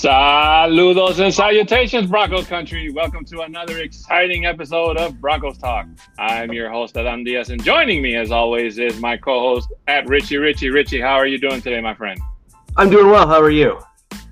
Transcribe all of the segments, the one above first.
Saludos and salutations, Broncos country. Welcome to another exciting episode of Broncos Talk. I'm your host, Adan Diaz, and joining me, as always, is my co-host at Richie. Richie, Richie, how are you doing today, my friend? I'm doing well. How are you?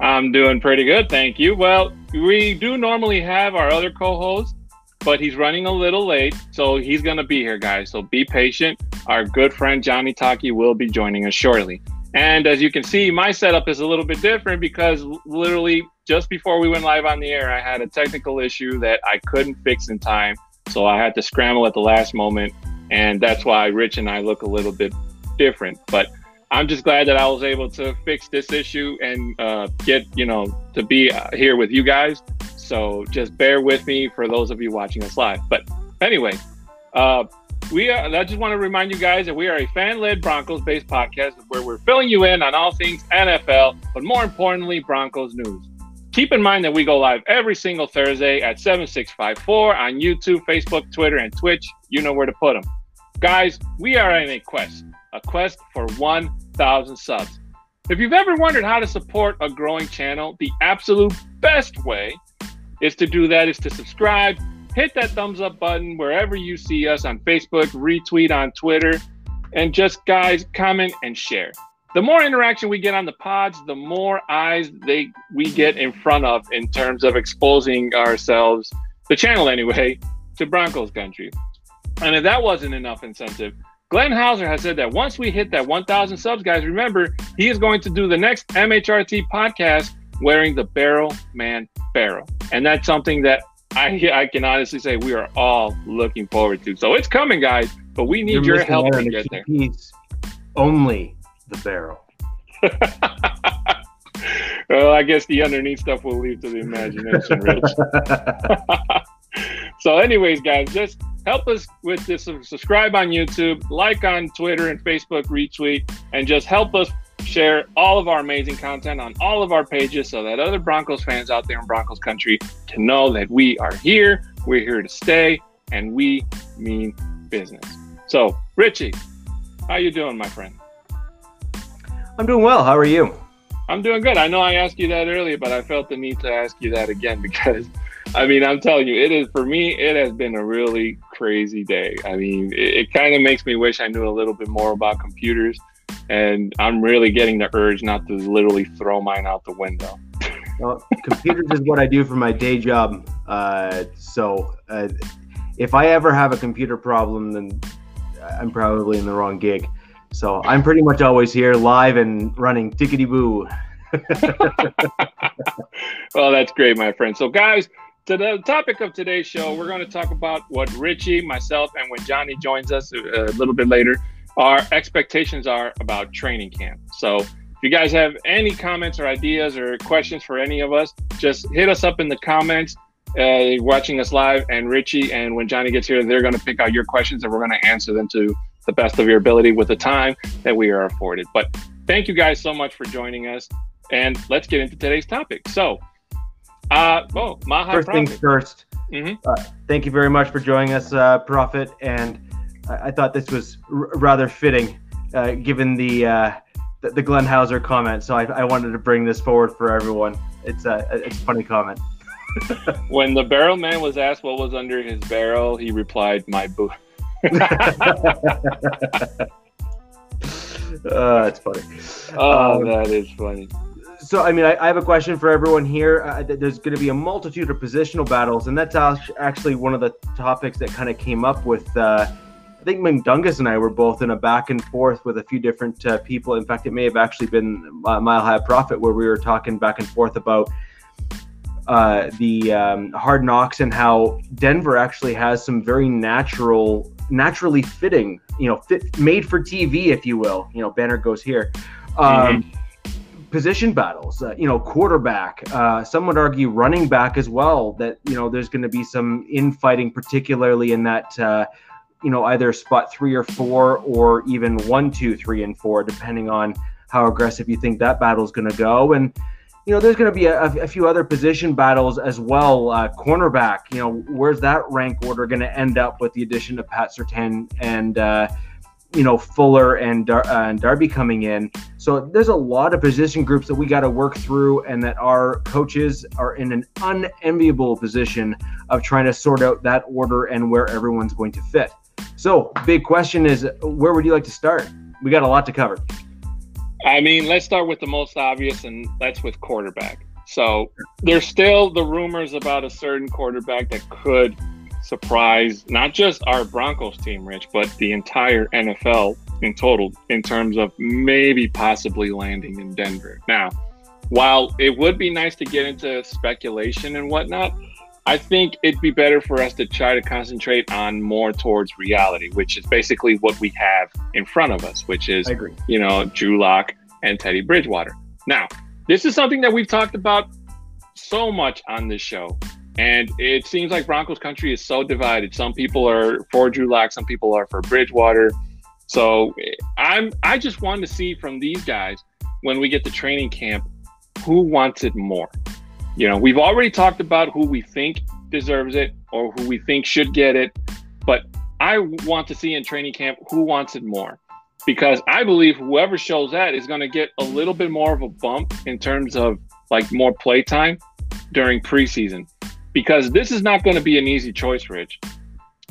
I'm doing pretty good, thank you. Well, we do normally have our other co-host, but he's running a little late, so he's gonna be here, guys. So be patient. Our good friend Johnny Taki will be joining us shortly. And as you can see, my setup is a little bit different because literally just before we went live on the air, I had a technical issue that I couldn't fix in time. So I had to scramble at the last moment. And that's why Rich and I look a little bit different. But I'm just glad that I was able to fix this issue and uh, get, you know, to be uh, here with you guys. So just bear with me for those of you watching us live. But anyway, uh, we are, I just want to remind you guys that we are a fan led Broncos based podcast where we're filling you in on all things NFL, but more importantly, Broncos news. Keep in mind that we go live every single Thursday at 7654 on YouTube, Facebook, Twitter, and Twitch. You know where to put them. Guys, we are in a quest, a quest for 1,000 subs. If you've ever wondered how to support a growing channel, the absolute best way is to do that is to subscribe hit that thumbs up button wherever you see us on Facebook, retweet on Twitter, and just guys comment and share. The more interaction we get on the pods, the more eyes they we get in front of in terms of exposing ourselves, the channel anyway, to Broncos country. And if that wasn't enough incentive, Glenn Hauser has said that once we hit that 1,000 subs, guys, remember he is going to do the next MHRT podcast wearing the Barrel Man Barrel, and that's something that I, I can honestly say we are all looking forward to. So it's coming, guys, but we need You're your help to get there. Piece, only the barrel. well, I guess the underneath stuff will leave to the imagination, Rich. so, anyways, guys, just help us with this. Subscribe on YouTube, like on Twitter and Facebook, retweet, and just help us share all of our amazing content on all of our pages so that other Broncos fans out there in Broncos country to know that we are here, we're here to stay, and we mean business. So, Richie, how you doing, my friend? I'm doing well. How are you? I'm doing good. I know I asked you that earlier, but I felt the need to ask you that again because I mean, I'm telling you, it is for me, it has been a really crazy day. I mean, it, it kind of makes me wish I knew a little bit more about computers and I'm really getting the urge not to literally throw mine out the window. well, computers is what I do for my day job. Uh, so uh, if I ever have a computer problem, then I'm probably in the wrong gig. So I'm pretty much always here live and running tickety boo. well, that's great, my friend. So, guys, to the topic of today's show, we're going to talk about what Richie, myself, and when Johnny joins us a, a little bit later, our expectations are about training camp. So if you guys have any comments or ideas or questions for any of us, just hit us up in the comments. Uh, watching us live, and Richie, and when Johnny gets here, they're going to pick out your questions, and we're going to answer them to the best of your ability with the time that we are afforded. But thank you guys so much for joining us, and let's get into today's topic. So, uh, oh, Maha first Prophet. things 1st mm-hmm. uh, thank you very much for joining us, uh, Prophet, and I, I thought this was r- rather fitting, uh, given the, uh, the, the Glenn Hauser comment. So I, I wanted to bring this forward for everyone. It's a it's a funny comment. when the barrel man was asked what was under his barrel, he replied, "My boo." oh, that's funny. Oh, um, that is funny. So, I mean, I, I have a question for everyone here. Uh, there's going to be a multitude of positional battles, and that's actually one of the topics that kind of came up with uh, think Mundungus and I were both in a back and forth with a few different uh, people. In fact, it may have actually been Mile High Profit where we were talking back and forth about uh, the um, hard knocks and how Denver actually has some very natural, naturally fitting, you know, fit, made for TV, if you will. You know, banner goes here. Um, mm-hmm. Position battles, uh, you know, quarterback. Uh, some would argue running back as well. That you know, there's going to be some infighting, particularly in that uh, you know, either spot three or four, or even one, two, three, and four, depending on how aggressive you think that battle is going to go. And you know, there's going to be a, a, few other position battles as well. Uh, cornerback, you know, where's that rank order going to end up with the addition of Pat Surtain and uh, you know Fuller and Dar- uh, and Darby coming in. So there's a lot of position groups that we got to work through, and that our coaches are in an unenviable position of trying to sort out that order and where everyone's going to fit. So big question is, where would you like to start? We got a lot to cover. I mean, let's start with the most obvious, and that's with quarterback. So there's still the rumors about a certain quarterback that could surprise not just our Broncos team, Rich, but the entire NFL in total in terms of maybe possibly landing in Denver. Now, while it would be nice to get into speculation and whatnot, I think it'd be better for us to try to concentrate on more towards reality, which is basically what we have in front of us, which is, you know, Drew Lock and Teddy Bridgewater. Now, this is something that we've talked about so much on this show. And it seems like Broncos country is so divided. Some people are for Drew Lock, some people are for Bridgewater. So I'm I just want to see from these guys when we get to training camp who wants it more. You know, we've already talked about who we think deserves it or who we think should get it, but I want to see in training camp who wants it more because I believe whoever shows that is going to get a little bit more of a bump in terms of like more play time during preseason because this is not going to be an easy choice, Rich.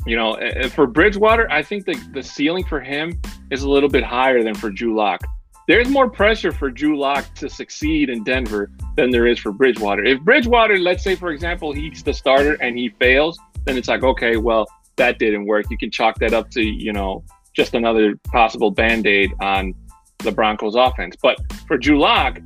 You know, for Bridgewater, I think the, the ceiling for him is a little bit higher than for Drew Lock. There's more pressure for Drew Lock to succeed in Denver than there is for Bridgewater. If Bridgewater, let's say, for example, he's the starter and he fails, then it's like, okay, well, that didn't work. You can chalk that up to, you know, just another possible band aid on the Broncos offense. But for Drew Lock,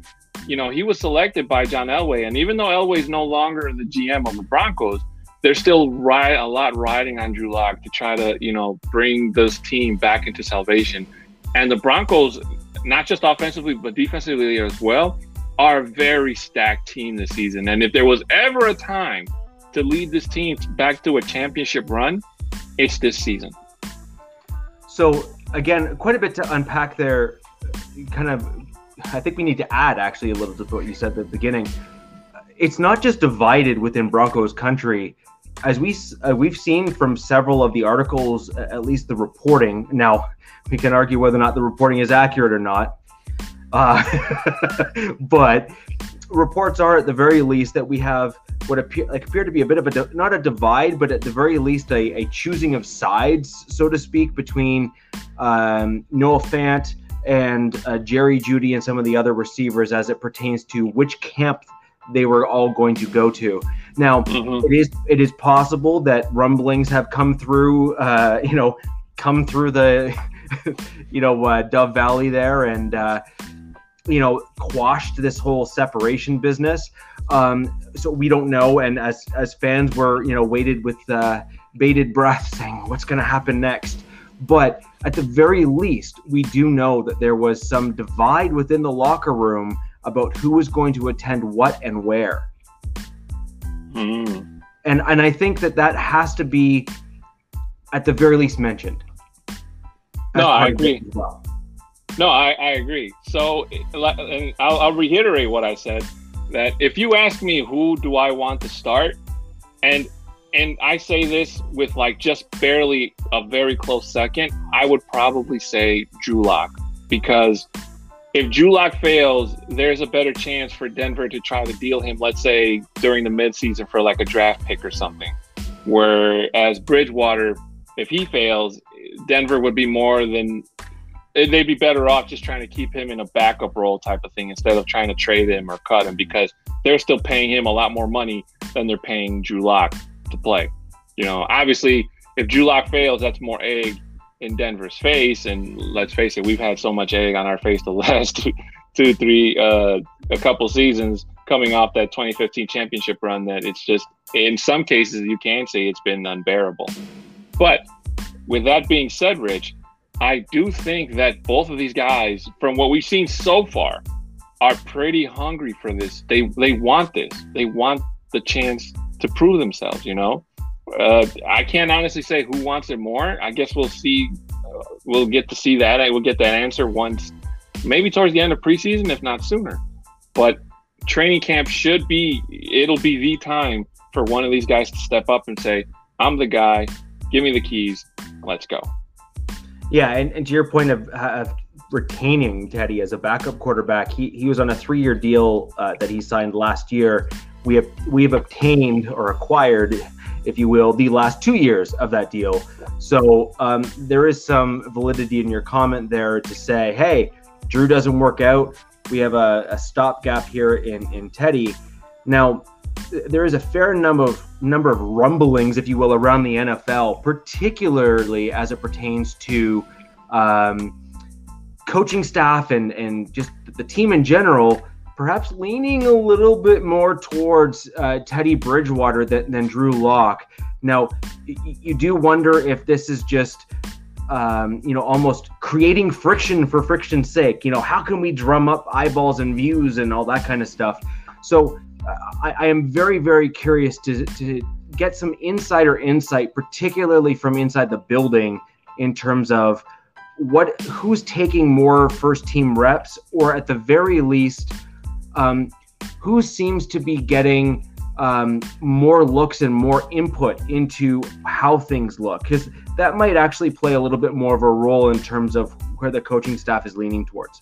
you know, he was selected by John Elway. And even though Elway is no longer the GM of the Broncos, there's still ride, a lot riding on Drew Lock to try to, you know, bring this team back into salvation. And the Broncos, not just offensively, but defensively as well, are a very stacked team this season. And if there was ever a time to lead this team back to a championship run, it's this season. So, again, quite a bit to unpack there. Kind of I think we need to add actually a little to what you said at the beginning. It's not just divided within Broncos country, as we uh, we've seen from several of the articles, at least the reporting. Now we can argue whether or not the reporting is accurate or not, uh, but reports are at the very least that we have what appear like appear to be a bit of a not a divide, but at the very least a, a choosing of sides, so to speak, between um, Noah Fant and uh, Jerry Jeudy and some of the other receivers as it pertains to which camp they were all going to go to. Now, mm-hmm. it is it is possible that rumblings have come through, uh, you know, come through the, you know, uh, Dove Valley there, and uh, you know, quashed this whole separation business. Um, so we don't know, and as as fans, were you know waited with uh, bated breath, saying what's going to happen next. But at the very least, we do know that there was some divide within the locker room about who was going to attend what and where. Mm. And and I think that that has to be, at the very least, mentioned. No, I agree. Well. No, I, I agree. So, and I'll, I'll reiterate what I said that if you ask me who do I want to start, and and I say this with like just barely a very close second, I would probably say Drew Lock because if Drew Lock fails, there's a better chance for Denver to try to deal him, let's say during the midseason for like a draft pick or something. Whereas Bridgewater, if he fails, Denver would be more than they'd be better off just trying to keep him in a backup role type of thing instead of trying to trade him or cut him because they're still paying him a lot more money than they're paying Drew Lock to play. You know, obviously, if Drew Lock fails, that's more egg in Denver's face. And let's face it, we've had so much egg on our face the last two, two three, uh, a couple seasons coming off that 2015 championship run that it's just, in some cases, you can say it's been unbearable. But with that being said, Rich, I do think that both of these guys, from what we've seen so far, are pretty hungry for this. They they want this. They want the chance to prove themselves. You know, uh, I can't honestly say who wants it more. I guess we'll see. Uh, we'll get to see that. I will get that answer once, maybe towards the end of preseason, if not sooner. But training camp should be. It'll be the time for one of these guys to step up and say, "I'm the guy. Give me the keys. Let's go." Yeah, and, and to your point of, of retaining Teddy as a backup quarterback, he, he was on a three year deal uh, that he signed last year. We have we have obtained or acquired, if you will, the last two years of that deal. So um, there is some validity in your comment there to say, hey, Drew doesn't work out. We have a, a stopgap here in in Teddy. Now, there is a fair number of number of rumblings, if you will, around the NFL, particularly as it pertains to um, coaching staff and and just the team in general, perhaps leaning a little bit more towards uh, Teddy Bridgewater than, than Drew Lock. Now, you do wonder if this is just um, you know, almost creating friction for friction's sake. You know, how can we drum up eyeballs and views and all that kind of stuff? So I, I am very, very curious to, to get some insider insight, particularly from inside the building, in terms of what who's taking more first team reps, or at the very least, um, who seems to be getting um, more looks and more input into how things look, because that might actually play a little bit more of a role in terms of where the coaching staff is leaning towards.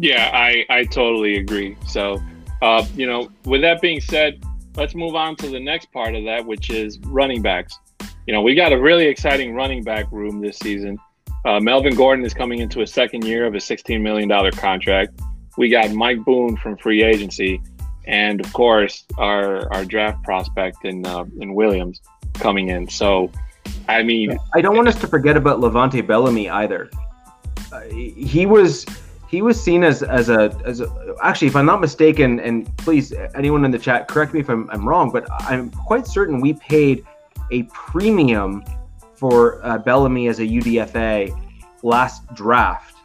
Yeah, I I totally agree. So uh, you know, with that being said, let's move on to the next part of that, which is running backs. You know, we got a really exciting running back room this season. Uh, Melvin Gordon is coming into a second year of a $16 million contract. We got Mike Boone from free agency, and of course, our our draft prospect in uh, in Williams coming in. So, I mean, I don't want us to forget about LeVante Bellamy either. Uh, he was he was seen as as a as a, actually, if I'm not mistaken, and please anyone in the chat correct me if I'm, I'm wrong, but I'm quite certain we paid a premium for uh, Bellamy as a UDFA last draft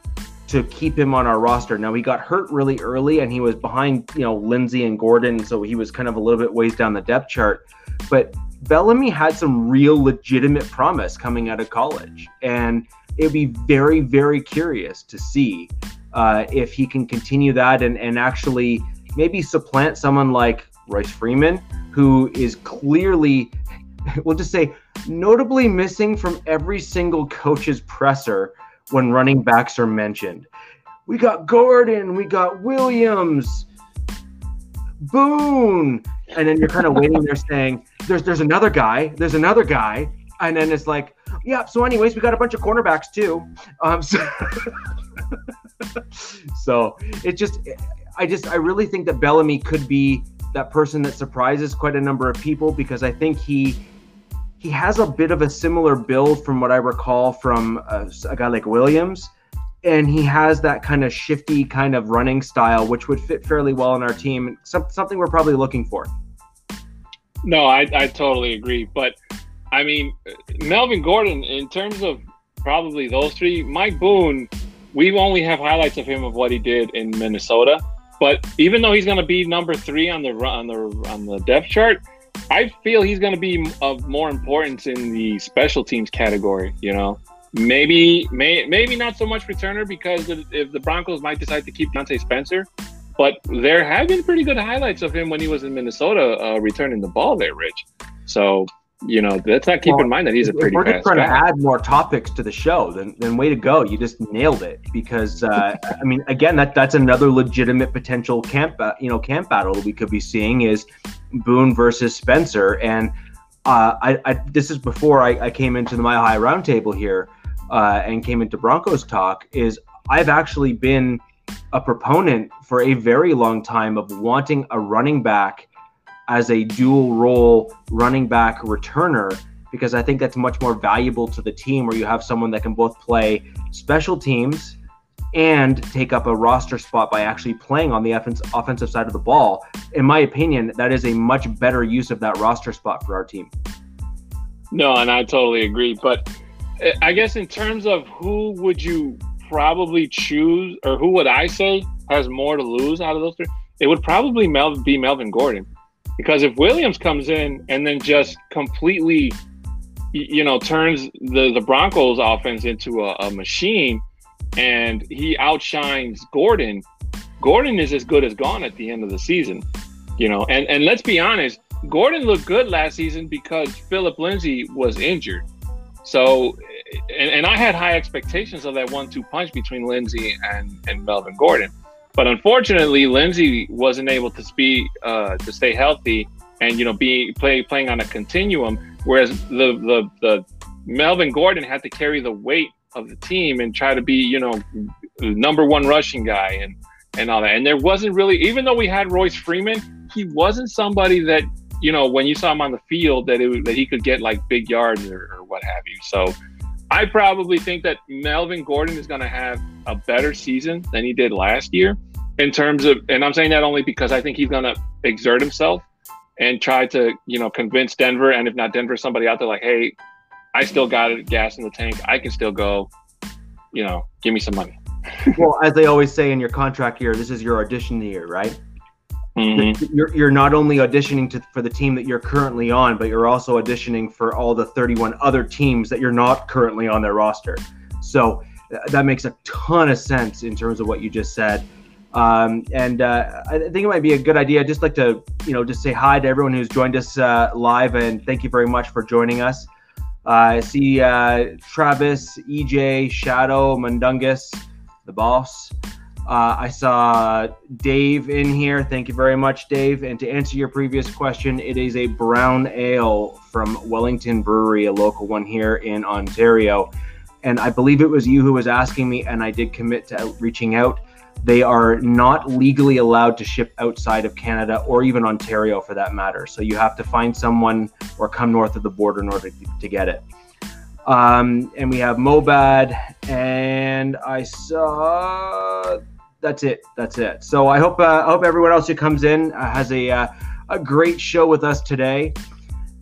to keep him on our roster. Now he got hurt really early, and he was behind you know Lindsay and Gordon, so he was kind of a little bit ways down the depth chart, but. Bellamy had some real legitimate promise coming out of college, and it'd be very, very curious to see uh, if he can continue that and, and actually maybe supplant someone like Royce Freeman, who is clearly, we'll just say, notably missing from every single coach's presser when running backs are mentioned. We got Gordon, we got Williams, Boone, and then you're kind of waiting there saying, "There's there's another guy, there's another guy," and then it's like, "Yeah." So, anyways, we got a bunch of cornerbacks too. Um, so so it just, I just, I really think that Bellamy could be that person that surprises quite a number of people because I think he he has a bit of a similar build from what I recall from a, a guy like Williams, and he has that kind of shifty kind of running style, which would fit fairly well in our team. Some, something we're probably looking for. No, I, I totally agree. But I mean, Melvin Gordon, in terms of probably those three, Mike Boone we only have highlights of him of what he did in Minnesota. But even though he's going to be number three on the on the on the depth chart, I feel he's going to be of more importance in the special teams category. You know, maybe may, maybe not so much returner because if the Broncos might decide to keep Diontae Spencer, but there have been pretty good highlights of him when he was in Minnesota uh, returning the ball there, Rich. So you know, let's not keep well, in mind that he's a pretty. We're just trying guy. to add more topics to the show. Then, then way to go! You just nailed it. Because uh, I mean, again, that that's another legitimate potential camp, uh, you know, camp battle that we could be seeing is Boone versus Spencer. And uh, I, I, this is before I, I came into the Mile High Roundtable here uh, and came into Broncos talk. Is I've actually been a proponent for a very long time of wanting a running back as a dual role running back returner because I think that's much more valuable to the team where you have someone that can both play special teams and take up a roster spot by actually playing on the offensive side of the ball. In my opinion, that is a much better use of that roster spot for our team. No, and I totally agree. But eh, I guess in terms of who would you probably choose, or who would I say has more to lose out of those three? It would probably be Melvin Gordon because if Williams comes in and then just completely, you know, turns the, the Broncos offense into a, a machine and he outshines Gordon, Gordon is as good as gone at the end of the season. You know, and, and let's be honest, Gordon looked good last season because Philip Lindsay was injured. So and, and I had high expectations of that one-two punch between Lindsay and and Melvin Gordon, but unfortunately, Lindsay wasn't able to be uh, to stay healthy and you know be play playing on a continuum, whereas the the the Melvin Gordon had to carry the weight of the team and try to be you know number one rushing guy and and all that. And there wasn't really, even though we had Royce Freeman, he wasn't somebody that you know when you saw him on the field that it that he could get like big yards or, or what have you. So I probably think that Melvin Gordon is going to have a better season than he did last year in terms of, and I'm saying that only because I think he's going to exert himself and try to, you know, convince Denver, and if not Denver, somebody out there like, hey, I still got it, gas in the tank. I can still go. You know, give me some money. well, as they always say in your contract year, this is your audition year, right? Mm-hmm. You're, you're not only auditioning to, for the team that you're currently on, but you're also auditioning for all the 31 other teams that you're not currently on their roster. So that makes a ton of sense in terms of what you just said. Um, and uh, I think it might be a good idea. I'd just like to, you know, just say hi to everyone who's joined us uh, live, and thank you very much for joining us. Uh, I see uh, Travis, EJ, Shadow, Mundungus, the boss. Uh, I saw Dave in here. Thank you very much, Dave. And to answer your previous question, it is a brown ale from Wellington Brewery, a local one here in Ontario. And I believe it was you who was asking me, and I did commit to reaching out. They are not legally allowed to ship outside of Canada or even Ontario for that matter. So you have to find someone or come north of the border in order to get it. Um, and we have Mobad, and I saw that's it. That's it. So I hope uh, I hope everyone else who comes in uh, has a uh, a great show with us today.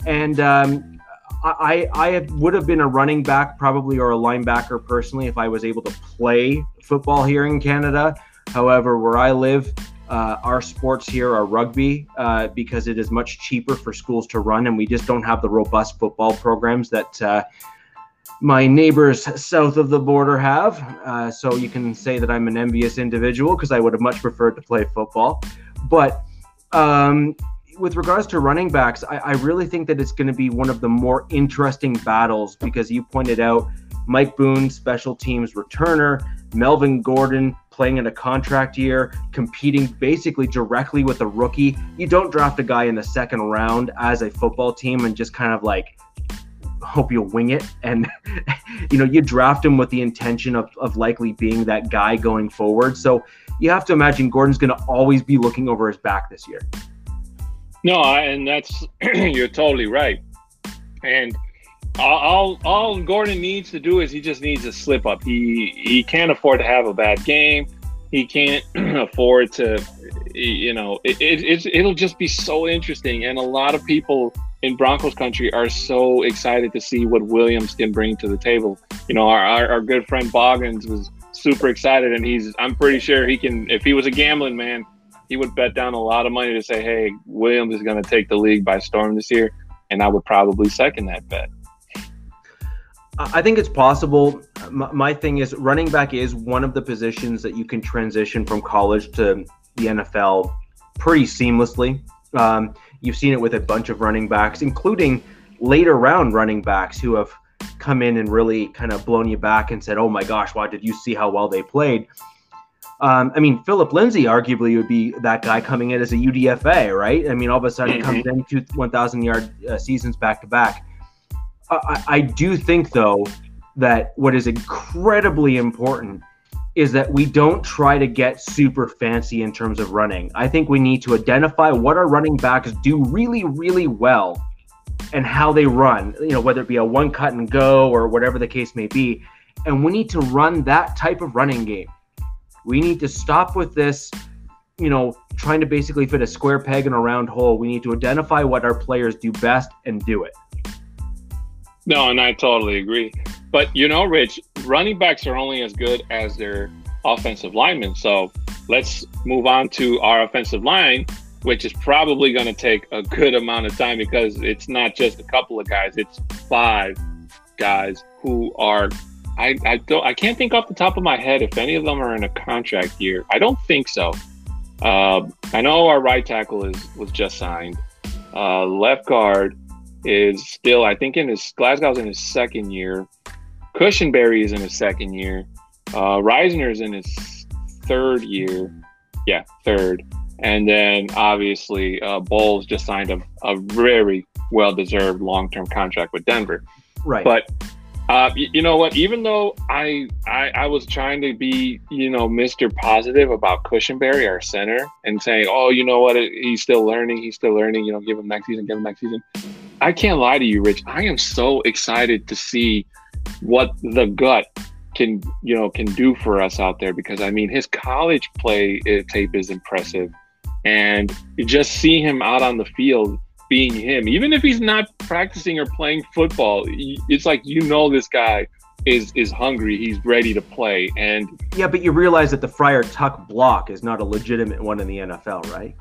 And um, I I would have been a running back probably or a linebacker personally if I was able to play football here in Canada. However, where I live, uh, our sports here are rugby uh, because it is much cheaper for schools to run, and we just don't have the robust football programs that uh, my neighbors south of the border have. Uh, so you can say that I'm an envious individual because I would have much preferred to play football. But um, with regards to running backs, I, I really think that it's going to be one of the more interesting battles because you pointed out Mike Boone, special teams returner, Melvin Gordon, playing in a contract year, competing basically directly with a rookie. You don't draft a guy in the second round as a football team and just kind of like hope you'll wing it. And, you know, you draft him with the intention of, of likely being that guy going forward. So you have to imagine Gordon's going to always be looking over his back this year. No, and that's, you're totally right. And all, all Gordon needs to do is he just needs to slip up. He he can't afford to have a bad game. He can't afford to, you know, it, it, it'll just be so interesting. And a lot of people in Broncos country are so excited to see what Williams can bring to the table. You know, our, our, our good friend Boggins was super excited, and he's I'm pretty sure he can. If he was a gambling man, he would bet down a lot of money to say, "Hey, Williams is going to take the league by storm this year," and I would probably second that bet. I think it's possible. My thing is, running back is one of the positions that you can transition from college to the NFL pretty seamlessly. Um, you've seen it with a bunch of running backs, including later round running backs who have come in and really kind of blown you back and said, "Oh my gosh, why did you see how well they played?" Um, I mean, Philip Lindsay arguably would be that guy coming in as a UDFA, right? I mean, all of a sudden mm-hmm. comes in two 1,000 yard uh, seasons back to back. I, I do think, though, that what is incredibly important is that we don't try to get super fancy in terms of running. I think we need to identify what our running backs do really, really well and how they run, you know, whether it be a one cut and go or whatever the case may be. And we need to run that type of running game. We need to stop with this, you know, trying to basically fit a square peg in a round hole. We need to identify what our players do best and do it. No, and I totally agree. But you know, Rich, running backs are only as good as their offensive linemen. So let's move on to our offensive line, which is probably going to take a good amount of time because it's not just a couple of guys; it's five guys who are. I, I don't. I can't think off the top of my head if any of them are in a contract year. I don't think so. Uh, I know our right tackle is was just signed. Uh, left guard is still, I think, in his Glasgow's in his second year. Cushenberry is in his second year. Uh, Risner is in his third year. Yeah, third. And then obviously, uh, Bolles just signed a, a very well deserved long term contract with Denver. Right. But uh, you, you, know what? Even though I, I I was trying to be you know Mr. Positive about Cushenberry, our center, and saying, oh, you know what? He's still learning. He's still learning. You know, give him next season. Give him next season. I can't lie to you, Rich. I am so excited to see what the gut can you know can do for us out there because I mean his college play uh, tape is impressive and just see him out on the field being him even if he's not practicing or playing football it's like you know this guy is is hungry he's ready to play and yeah but you realize that the Friar Tuck block is not a legitimate one in the NFL right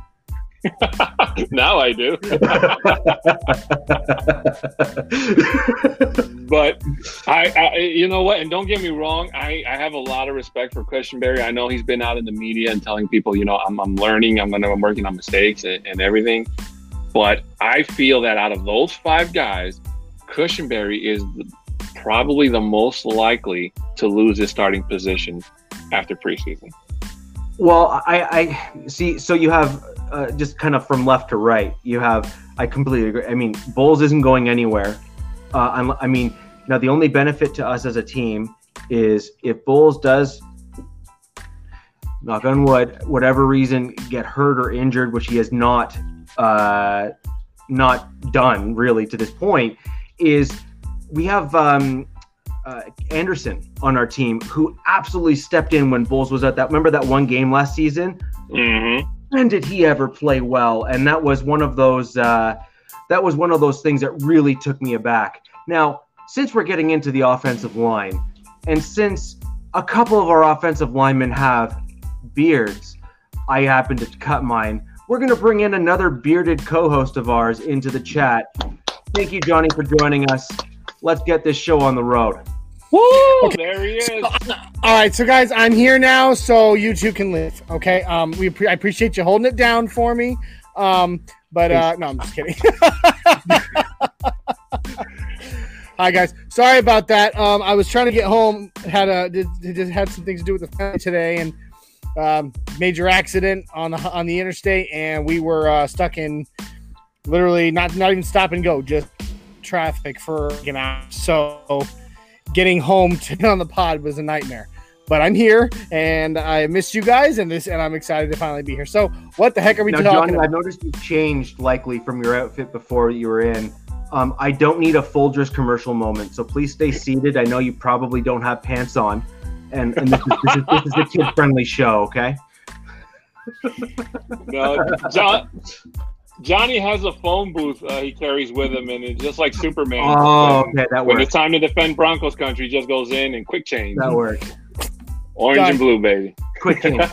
now I do. but I, I, you know what? And don't get me wrong. I, I have a lot of respect for Cushenberry. I know he's been out in the media and telling people, you know, I'm, I'm learning. I'm gonna, I'm working on mistakes and, and everything. But I feel that out of those five guys, Cushenberry is probably the most likely to lose his starting position after preseason. Well, I, I see. So you have uh, just kind of from left to right. You have, I completely agree. I mean, Bolles isn't going anywhere. Uh, I mean, now the only benefit to us as a team is if Bolles does, knock on wood, whatever reason, get hurt or injured, which he has not, uh, not done really to this point, is we have um, uh, Anderson on our team who absolutely stepped in when Bolles was at that. Remember that one game last season? Mm-hmm when did he ever play well? And that was one of those uh, that was one of those things that really took me aback. Now, since we're getting into the offensive line, and since a couple of our offensive linemen have beards, I happen to cut mine. We're going to bring in another bearded co-host of ours into the chat. Thank you, Johnny, for joining us. Let's get this show on the road. Woo! Okay. There he is. So, all right, so guys, I'm here now, so you two can live. Okay. Um, we pre- I appreciate you holding it down for me. Um, but uh, no, I'm just kidding. Hi guys, sorry about that. Um, I was trying to get home. Had a did, did had some things to do with the family today, and um, major accident on the on the interstate, and we were uh, stuck in literally not not even stop and go, just traffic for an hour. So getting home to on the pod was a nightmare. But I'm here and I missed you guys and this and I'm excited to finally be here. So what the heck are we now, talking Johnny, about? I've noticed you changed likely from your outfit before you were in. Um, I don't need a Folgers commercial moment, so please stay seated. I know you probably don't have pants on, and, and this, is, this, is, this is a kid-friendly show, okay? no, John, Johnny has a phone booth uh, he carries with him, and it's just like Superman. Oh, when, okay, that works. When it's time to defend Broncos country, he just goes in and quick change. That works. Orange Done. and blue, baby. Quick change.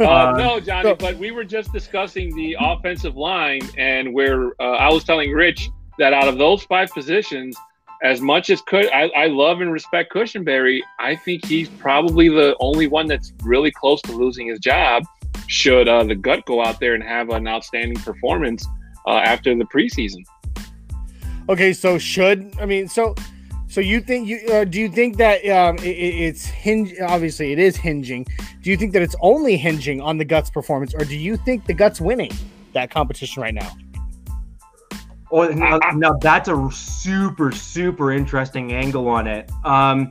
uh, no, Johnny, so, but we were just discussing the offensive line, and where uh, I was telling Rich that out of those five positions, as much as could I, I love and respect Cushenberry, I think he's probably the only one that's really close to losing his job should uh, the gut go out there and have an outstanding performance uh, after the preseason. Okay, so should I mean so so you think you uh, do you think that um, it, it's hinge obviously it is hinging. Do you think that it's only hinging on the guts performance, or do you think the guts winning that competition right now? Oh, now, now that's a super super interesting angle on it. Um,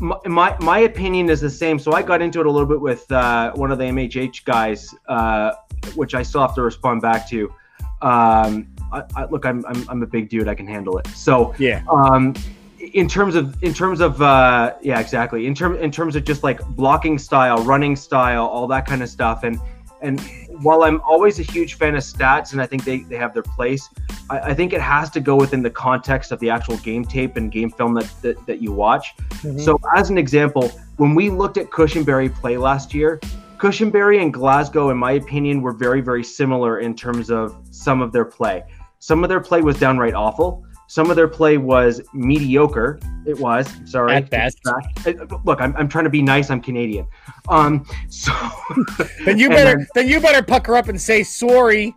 my, my, opinion is the same. So I got into it a little bit with uh, one of the MHH guys, uh, which I still have to respond back to. Um, I, I, look, I'm, I'm, I'm a big dude. I can handle it. So yeah. Um, in terms of in terms of uh, yeah, exactly. In terms in terms of just like blocking style, running style, all that kind of stuff, and and while I'm always a huge fan of stats and I think they, they have their place, I, I, think it has to go within the context of the actual game tape and game film that, that, that you watch. Mm-hmm. So, as an example, when we looked at Cushenberry play last year, Cushenberry and Glasgow, in my opinion, were very, very similar in terms of some of their play. Some of their play was downright awful. Some of their play was mediocre. It was sorry. At best. Look, I'm, I'm trying to be nice. I'm Canadian. Um, so then you better then, then, you better pucker up and say sorry.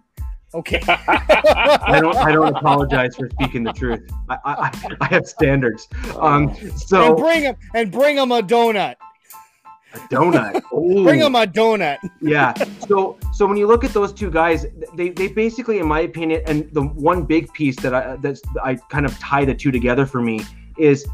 Okay. I don't. I don't apologize for speaking the truth. I, I, I have standards. Um. so and bring him and bring him a donut. A donut. Ooh. Bring him a donut. yeah. So so when you look at those two guys, they they basically, in my opinion, and the one big piece that I that's I kind of tie the two together for me is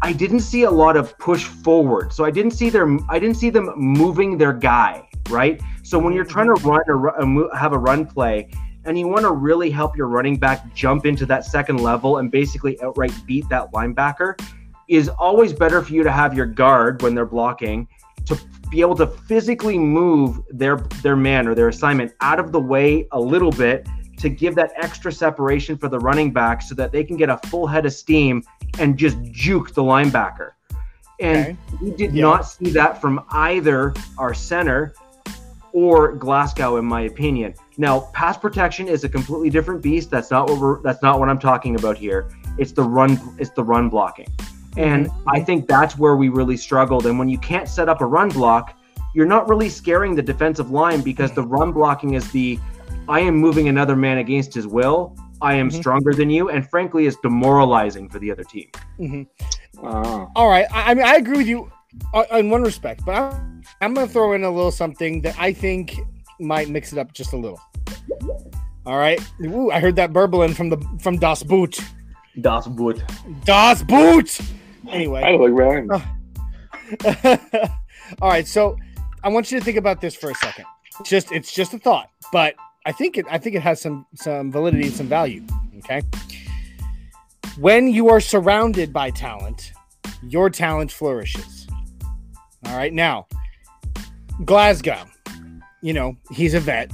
I didn't see a lot of push forward. So I didn't see their I didn't see them moving their guy right. So when you're trying to mm-hmm. run or have a run play. And you want to really help your running back jump into that second level and basically outright beat that linebacker, is always better for you to have your guard when they're blocking to be able to physically move their their man or their assignment out of the way a little bit to give that extra separation for the running back so that they can get a full head of steam and just juke the linebacker. And Okay. we did Yeah. not see that from either our center or Glasgow, in my opinion. Now, pass protection is a completely different beast. That's not what we're. That's not what I'm talking about here. It's the run. It's the run blocking, and Mhm. I think that's where we really struggled. And when you can't set up a run block, you're not really scaring the defensive line because the run blocking is the, I am moving another man against his will. I am Mhm. stronger than you, and frankly, is demoralizing for the other team. Mhm. Oh. All right. I, I mean, I agree with you uh, in one respect, but I'm, I'm going to throw in a little something that I think might mix it up just a little. All right. Ooh, I heard that burbling from the from Das Boot. Das Boot. Das Boot. I Anyway. don't look right. Oh. All right. So I want you to think about this for a second. It's just it's just a thought, but I think it I think it has some some validity and some value. Okay. When you are surrounded by talent, your talent flourishes. All right. Now, Glasgow, you know, he's a vet.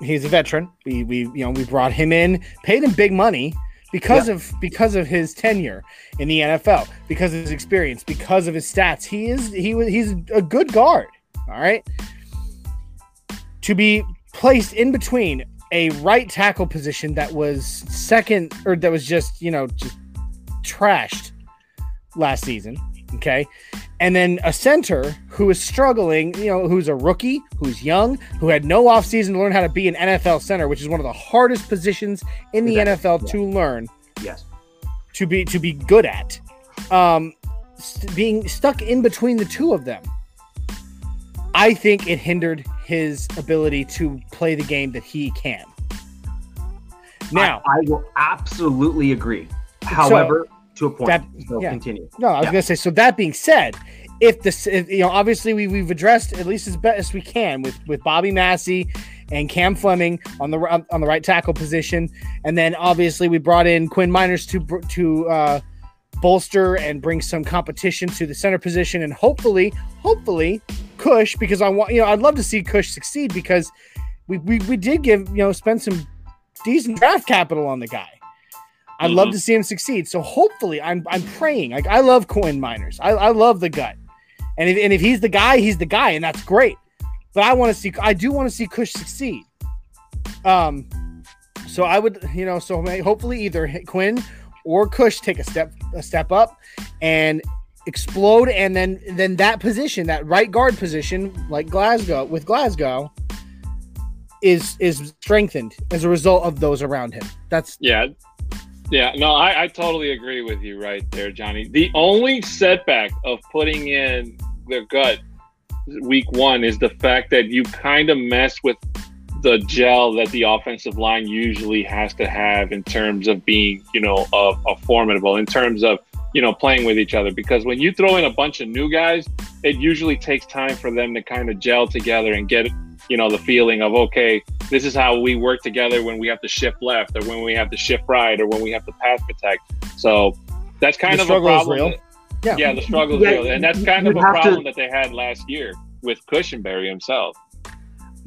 He's a veteran. We we you know, we brought him in, paid him big money because of because of his tenure in the NFL, because of his experience, because of his stats. He is he was he's a good guard. All right. To be placed in between a right tackle position that was second or that was just, you know, just trashed last season. Okay. And then a center who is struggling, you know, who's a rookie, who's young, who had no offseason to learn how to be an NFL center, which is one of the hardest positions in the Exactly. NFL to learn Yes. to be to be good at. Um, st- being stuck in between the two of them, I think it hindered his ability to play the game that he can. Now, I, I will absolutely agree. However, to a point. that- so yeah. continue. no, I was yeah. gonna say. So that being said, if this, if, you know, obviously we we've addressed at least as best as we can with with Bobby Massie and Cam Fleming on the on the right tackle position, and then obviously we brought in Quinn Meinerz to to uh, bolster and bring some competition to the center position, and hopefully, hopefully, Cush because I want you know I'd love to see Cush succeed because we we, we did give you know spend some decent draft capital on the guy. I'd love Mhm. to see him succeed. So hopefully, I'm I'm praying. Like I love Quinn Meinerz. I, I love the gut, and if and if he's the guy, he's the guy, and that's great. But I want to see. I do want to see Cush succeed. Um, so I would, you know, so hopefully either Quinn or Cush take a step a step up and explode, and then then that position, that right guard position, like Glasgow with Glasgow, is is strengthened as a result of those around him. That's Yeah. Yeah, no, I, I totally agree with you right there, Johnny. The only setback of putting in the gut week one is the fact that you kind of mess with the gel that the offensive line usually has to have in terms of being, you know, a, a formidable, in terms of, you know, playing with each other. Because when you throw in a bunch of new guys, it usually takes time for them to kind of gel together and get, you know, the feeling of, okay, this is how we work together when we have to shift left or when we have to shift right or when we have to pass protect. So that's kind The of a struggle is problem. real. that- Yeah. yeah, the struggle is Yeah, real. And that's kind of you'd a have to- problem that they had last year with Cushenberry himself.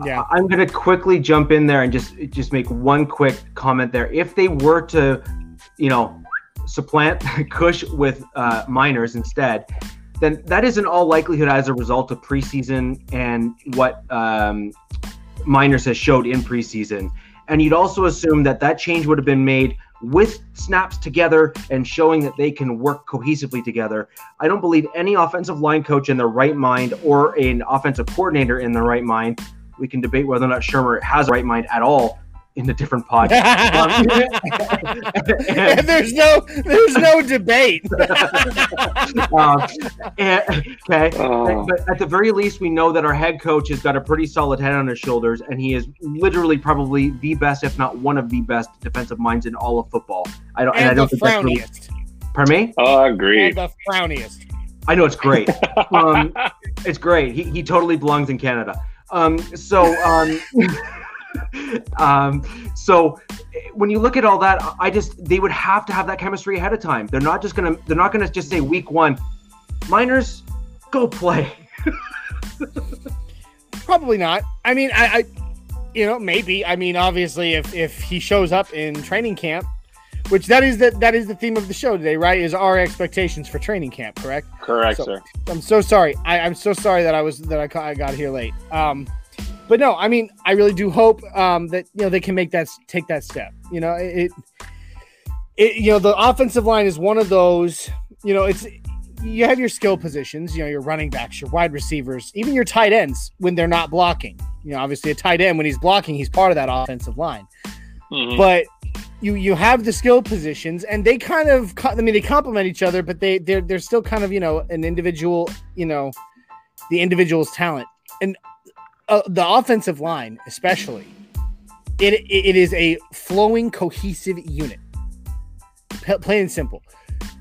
yeah. I'm going to quickly jump in there and just just make one quick comment there. If they were to, you know, supplant Cush with uh, Meinerz instead, then that is in all likelihood as a result of preseason and what um, Meinerz has showed in preseason. And you'd also assume that that change would have been made with snaps together and showing that they can work cohesively together. I don't believe any offensive line coach in their right mind or an offensive coordinator in their right mind we can debate whether or not Shurmur has a right mind at all in a different podcast. and there's no there's no debate. um, and, okay, Oh. but at the very least, we know that our head coach has got a pretty solid head on his shoulders, and he is literally probably the best, if not one of the best, defensive minds in all of football. I don't, and, I don't the think that's really, frowniest. pardon me. Oh, And agreed. the frowniest. I know it's great. um, it's great. He, he totally belongs in Canada. Um, so, um, so when you look at all that, I just they would have to have that chemistry ahead of time. They're not just gonna they're not gonna just say week one, Meinerz, go play. Probably not. I mean, I, I, you know, maybe. I mean, obviously, if if he shows up in training camp, which that is the that is the theme of the show today, right? Is our expectations for training camp, correct? Correct, So- sir. I'm so sorry. I, I'm so sorry that I was that I, I got here late. Um, but no, I mean, I really do hope um, that you know they can make that take that step. You know, it, it, you know, the offensive line is one of those. You know, it's you have your skill positions. You know, your running backs, your wide receivers, even your tight ends when they're not blocking. You know, obviously a tight end when he's blocking, he's part of that offensive line Mhm. but you you have the skill positions and they kind of i mean they complement each other but they they're, they're still kind of you know an individual you know the individual's talent and uh, the offensive line especially it, it is a flowing cohesive unit. P- plain and simple.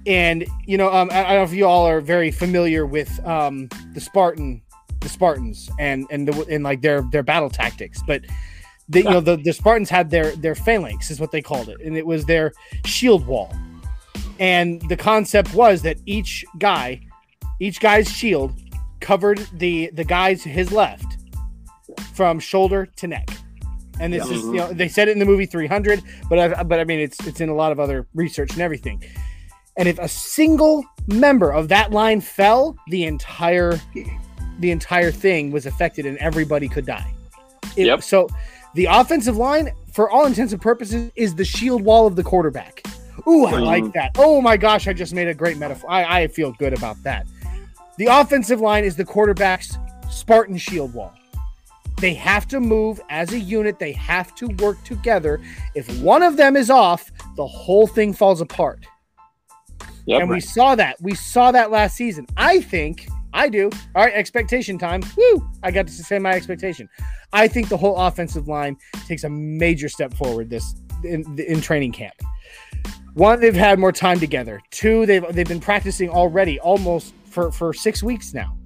And you know um, I, I don't know if you all are very familiar with um, the spartan the spartans and and the and like their their battle tactics. But the, you know the, the Spartans had their their phalanx is what they called it, and it was their shield wall. And the concept was that each guy, each guy's shield covered the the guys his left from shoulder to neck. And this Yeah. is you know they said it in the movie 300, but I, but I mean it's it's in a lot of other research and everything. And if a single member of that line fell, the entire the entire thing was affected and everybody could die. It- Yep. So the offensive line, for all intents and purposes, is the shield wall of the quarterback. Ooh, I Mhm. like that. Oh my gosh, I just made a great metaphor. I, I feel good about that. The offensive line is the quarterback's Spartan shield wall. They have to move as a unit, they have to work together. If one of them is off, the whole thing falls apart. Yep. and we saw that. We saw that last season. I think I do. All right, expectation time. Woo! I got to say my expectation. I think the whole offensive line takes a major step forward this in, in training camp. One, they've had more time together. Two, they've they've been practicing already almost for for six weeks now.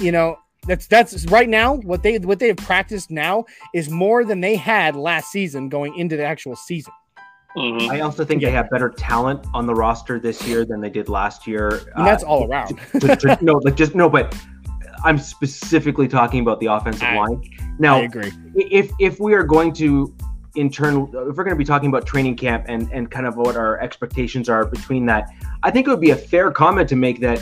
You know, that's that's right now what they what they have practiced now is more than they had last season going into the actual season. Mhm. I also think they have better talent on the roster this year than they did last year. And that's Uh, all around. to- to- no, like just no, but I'm specifically talking about the offensive I- line. Now, I agree. if if we are going to in turn if we're going to be talking about training camp and and kind of what our expectations are between that i think it would be a fair comment to make that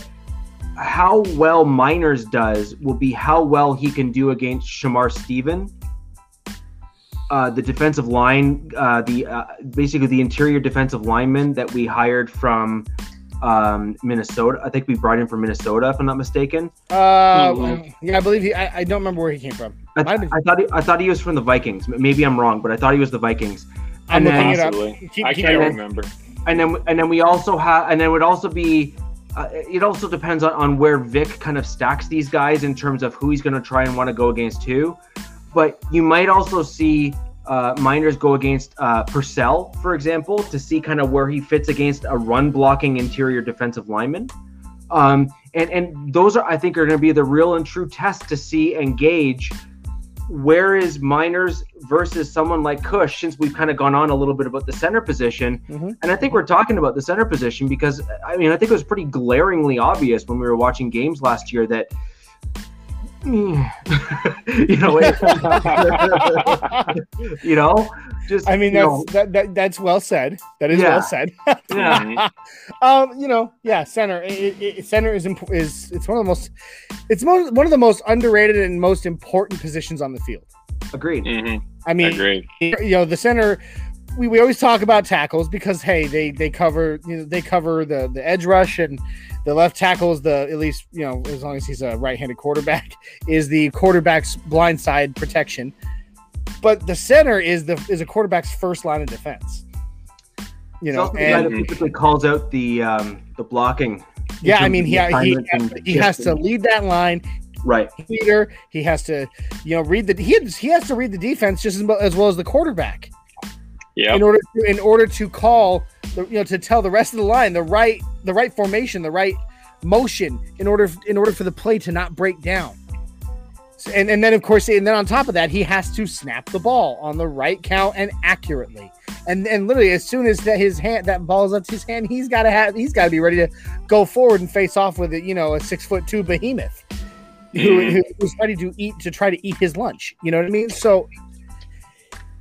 how well Meinerz does will be how well he can do against Shamar Stephen uh, the defensive line uh, the uh, basically the interior defensive lineman that we hired from um, minnesota i think we brought in from minnesota if i'm not mistaken Uh, Mhm. yeah, I believe he. I, I don't remember where he came from. I, Might have been- I thought he, I thought he was from the vikings maybe i'm wrong but i thought he was the vikings I'm And then- looking it up. Possibly. Keep- I can't remember. and then and then we also have and then it would also be uh, it also depends on, on where Vic kind of stacks these guys in terms of who he's going to try and want to go against who. But you might also see uh, Meinerz go against uh, Purcell, for example, to see kind of where he fits against a run blocking interior defensive lineman. Um, and and those are I think are going to be the real and true test to see and gauge where is Meinerz versus someone like Cush, since we've kind of gone on a little bit about the center position. Mhm. And I think we're talking about the center position because, I mean, I think it was pretty glaringly obvious when we were watching games last year that, you know, it- you know, just, I mean, that's know, that, that that's well said. That is Yeah. well said. yeah, um, you know, yeah, center. It, it, center is imp- is it's one of the most it's mo- one of the most underrated and most important positions on the field. agreed. Mhm. I mean, Agreed. you know, the center. We, we always talk about tackles because hey, they they cover you know they cover the the edge rush and the left tackle is the at least you know as long as he's a right-handed quarterback is the quarterback's blind side protection. but the center is the is a quarterback's first line of defense. You know, the guy and that typically calls out the um, the blocking. yeah, I mean, he he, he has to lead that line. Right. Leader, he has to, you know, read the he has, he has to read the defense just as well as, well as the quarterback Yeah. in order to in order to call the you know to tell the rest of the line the right the right formation, the right motion in order in order for the play to not break down. So- And, and then of course and then on top of that he has to snap the ball on the right count and accurately and and literally as soon as that his hand that ball's up to his hand he's got to have he's got to be ready to go forward and face off with it you know a six foot two behemoth Mhm. who- who's ready to eat to try to eat his lunch you know what I mean so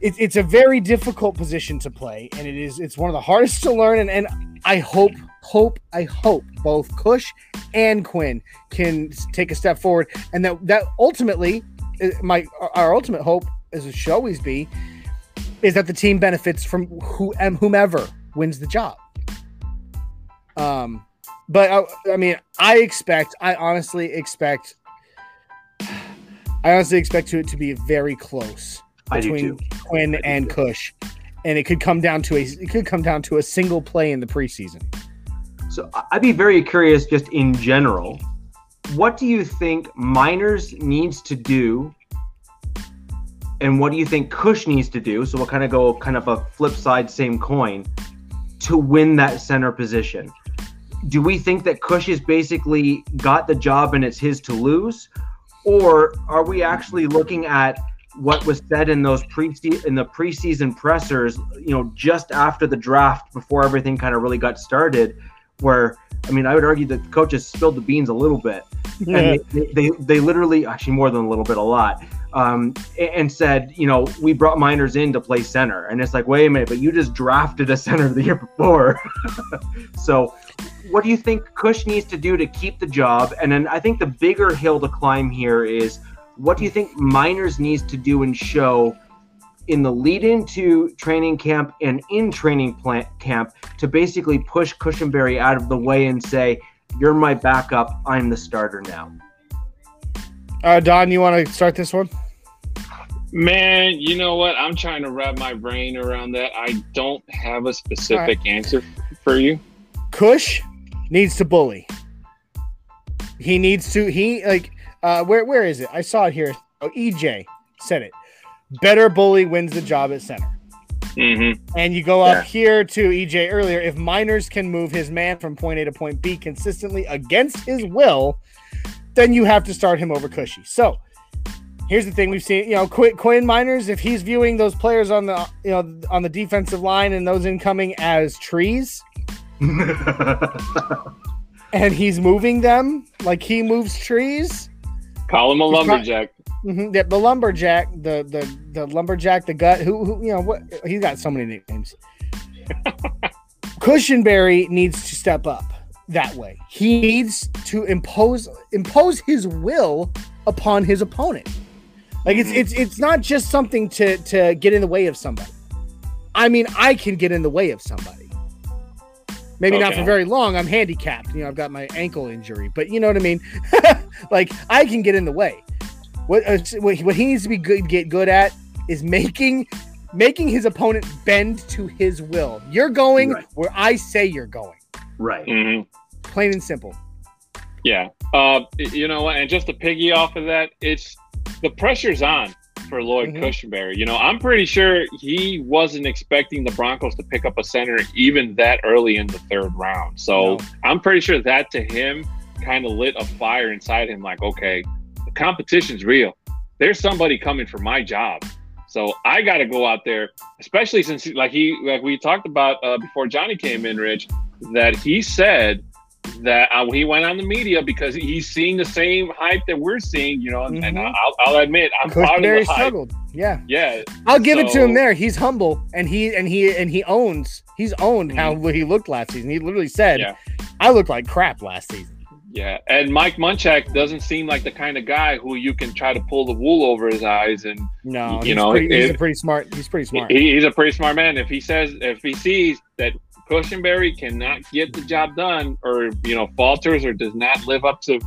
it's it's a very difficult position to play and it is it's one of the hardest to learn and, and I hope hope I hope both Cush and Quinn can take a step forward and that that ultimately uh, my our ultimate hope as it should always be is that the team benefits from who whomever wins the job. Um but I, I mean I expect I honestly expect I honestly expect to it to be very close between. Quinn and. Cush, and it could come down to a it could come down to a single play in the preseason. So I'd be very curious, just in general, what do you think Meinerz needs to do, and what do you think Cush needs to do? So we'll kind of go kind of a flip side, same coin, to win that center position. Do we think that Cush has basically got the job and it's his to lose, or are we actually looking at what was said in those pre in the preseason pressers, you know, just after the draft, before everything kind of really got started? where I mean, I would argue that the coaches spilled the beans a little bit, and they, they they literally actually more than a little bit, a lot, um, and said, you know, we brought Meinerz in to play center, and it's like, wait a minute, but you just drafted a center the year before, so. What do you think Cush needs to do to keep the job? And then I think the bigger hill to climb here is what do you think Meinerz needs to do and show in the lead into training camp and in training plant camp to basically push Cushenberry out of the way and say, "You're my backup. I'm the starter now." Uh, Don, you want to start this one? Man, you know what? I'm trying to wrap my brain around that. I don't have a specific answer for you. Cush needs to bully. He needs to. He like. Uh, where where is it? I saw it here. Oh, EJ said it. Better bully wins the job at center. Mm-hmm. And you go up Yeah. here to EJ earlier. If Meinerz can move his man from point A to point B consistently against his will, then you have to start him over Cushy. So here's the thing: we've seen, you know, Quinn, Quinn Meinerz. If he's viewing those players on the, you know, on the defensive line and those incoming as trees, and he's moving them like he moves trees. Call him a lumberjack. hmm The, the lumberjack, the the the lumberjack, the gut. Who, who you know what? He's got so many nicknames. Cushenberry needs to step up that way. He needs to impose impose his will upon his opponent. Like it's it's it's not just something to to get in the way of somebody. I mean, I can get in the way of somebody. Maybe not for very long. I'm handicapped. You know, I've got my ankle injury, but you know what I mean. like I can get in the way. What uh, what, what he needs to be good get good at is making making his opponent bend to his will. You're going Right. where I say you're going. right. hmm Plain and simple. Yeah. Uh, you know what? And just to piggy off of that, it's the pressure's on for Lloyd Mhm. Cushenberry. You know, I'm pretty sure he wasn't expecting the Broncos to pick up a center even that early in the third round. So No. I'm pretty sure that to him kind of lit a fire inside him like, okay, the competition's real. There's somebody coming for my job. So I got to go out there, especially since, like he, like we talked about uh, before Johnny came in, Rich, that he said that uh, he went on the media because he's seeing the same hype that we're seeing, you know. And, and Mhm. I'll, I'll admit, I'm part of the hype. struggled. Yeah. Yeah, I'll give it to him there. He's humble and he and he and he owns he's owned how he looked last season. He literally said, Yeah. I looked like crap last season. yeah. And Mike Munchak doesn't seem like the kind of guy who you can try to pull the wool over his eyes. And No, You he's know, pretty, he's a pretty smart. He's pretty smart. he, he's a pretty smart man. If he says, if he sees that Cushenberry cannot get the job done, or you know, falters or does not live up to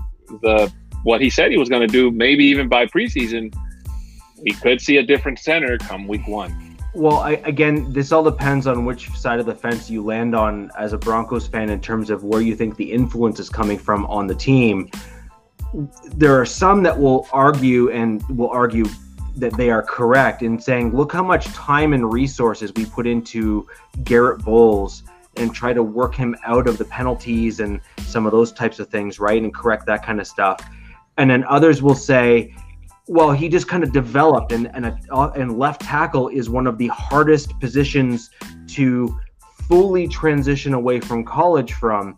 the what he said he was going to do, maybe even by preseason, we could see a different center come week one. Well, I, again, this all depends on which side of the fence you land on as a Broncos fan in terms of where you think the influence is coming from on the team. There are some that will argue and will argue that they are correct in saying, look how much time and resources we put into Garett Bolles and try to work him out of the penalties and some of those types of things, right? And correct that kind of stuff. And then others will say, well, he just kind of developed, and and, a, uh, and left tackle is one of the hardest positions to fully transition away from college from.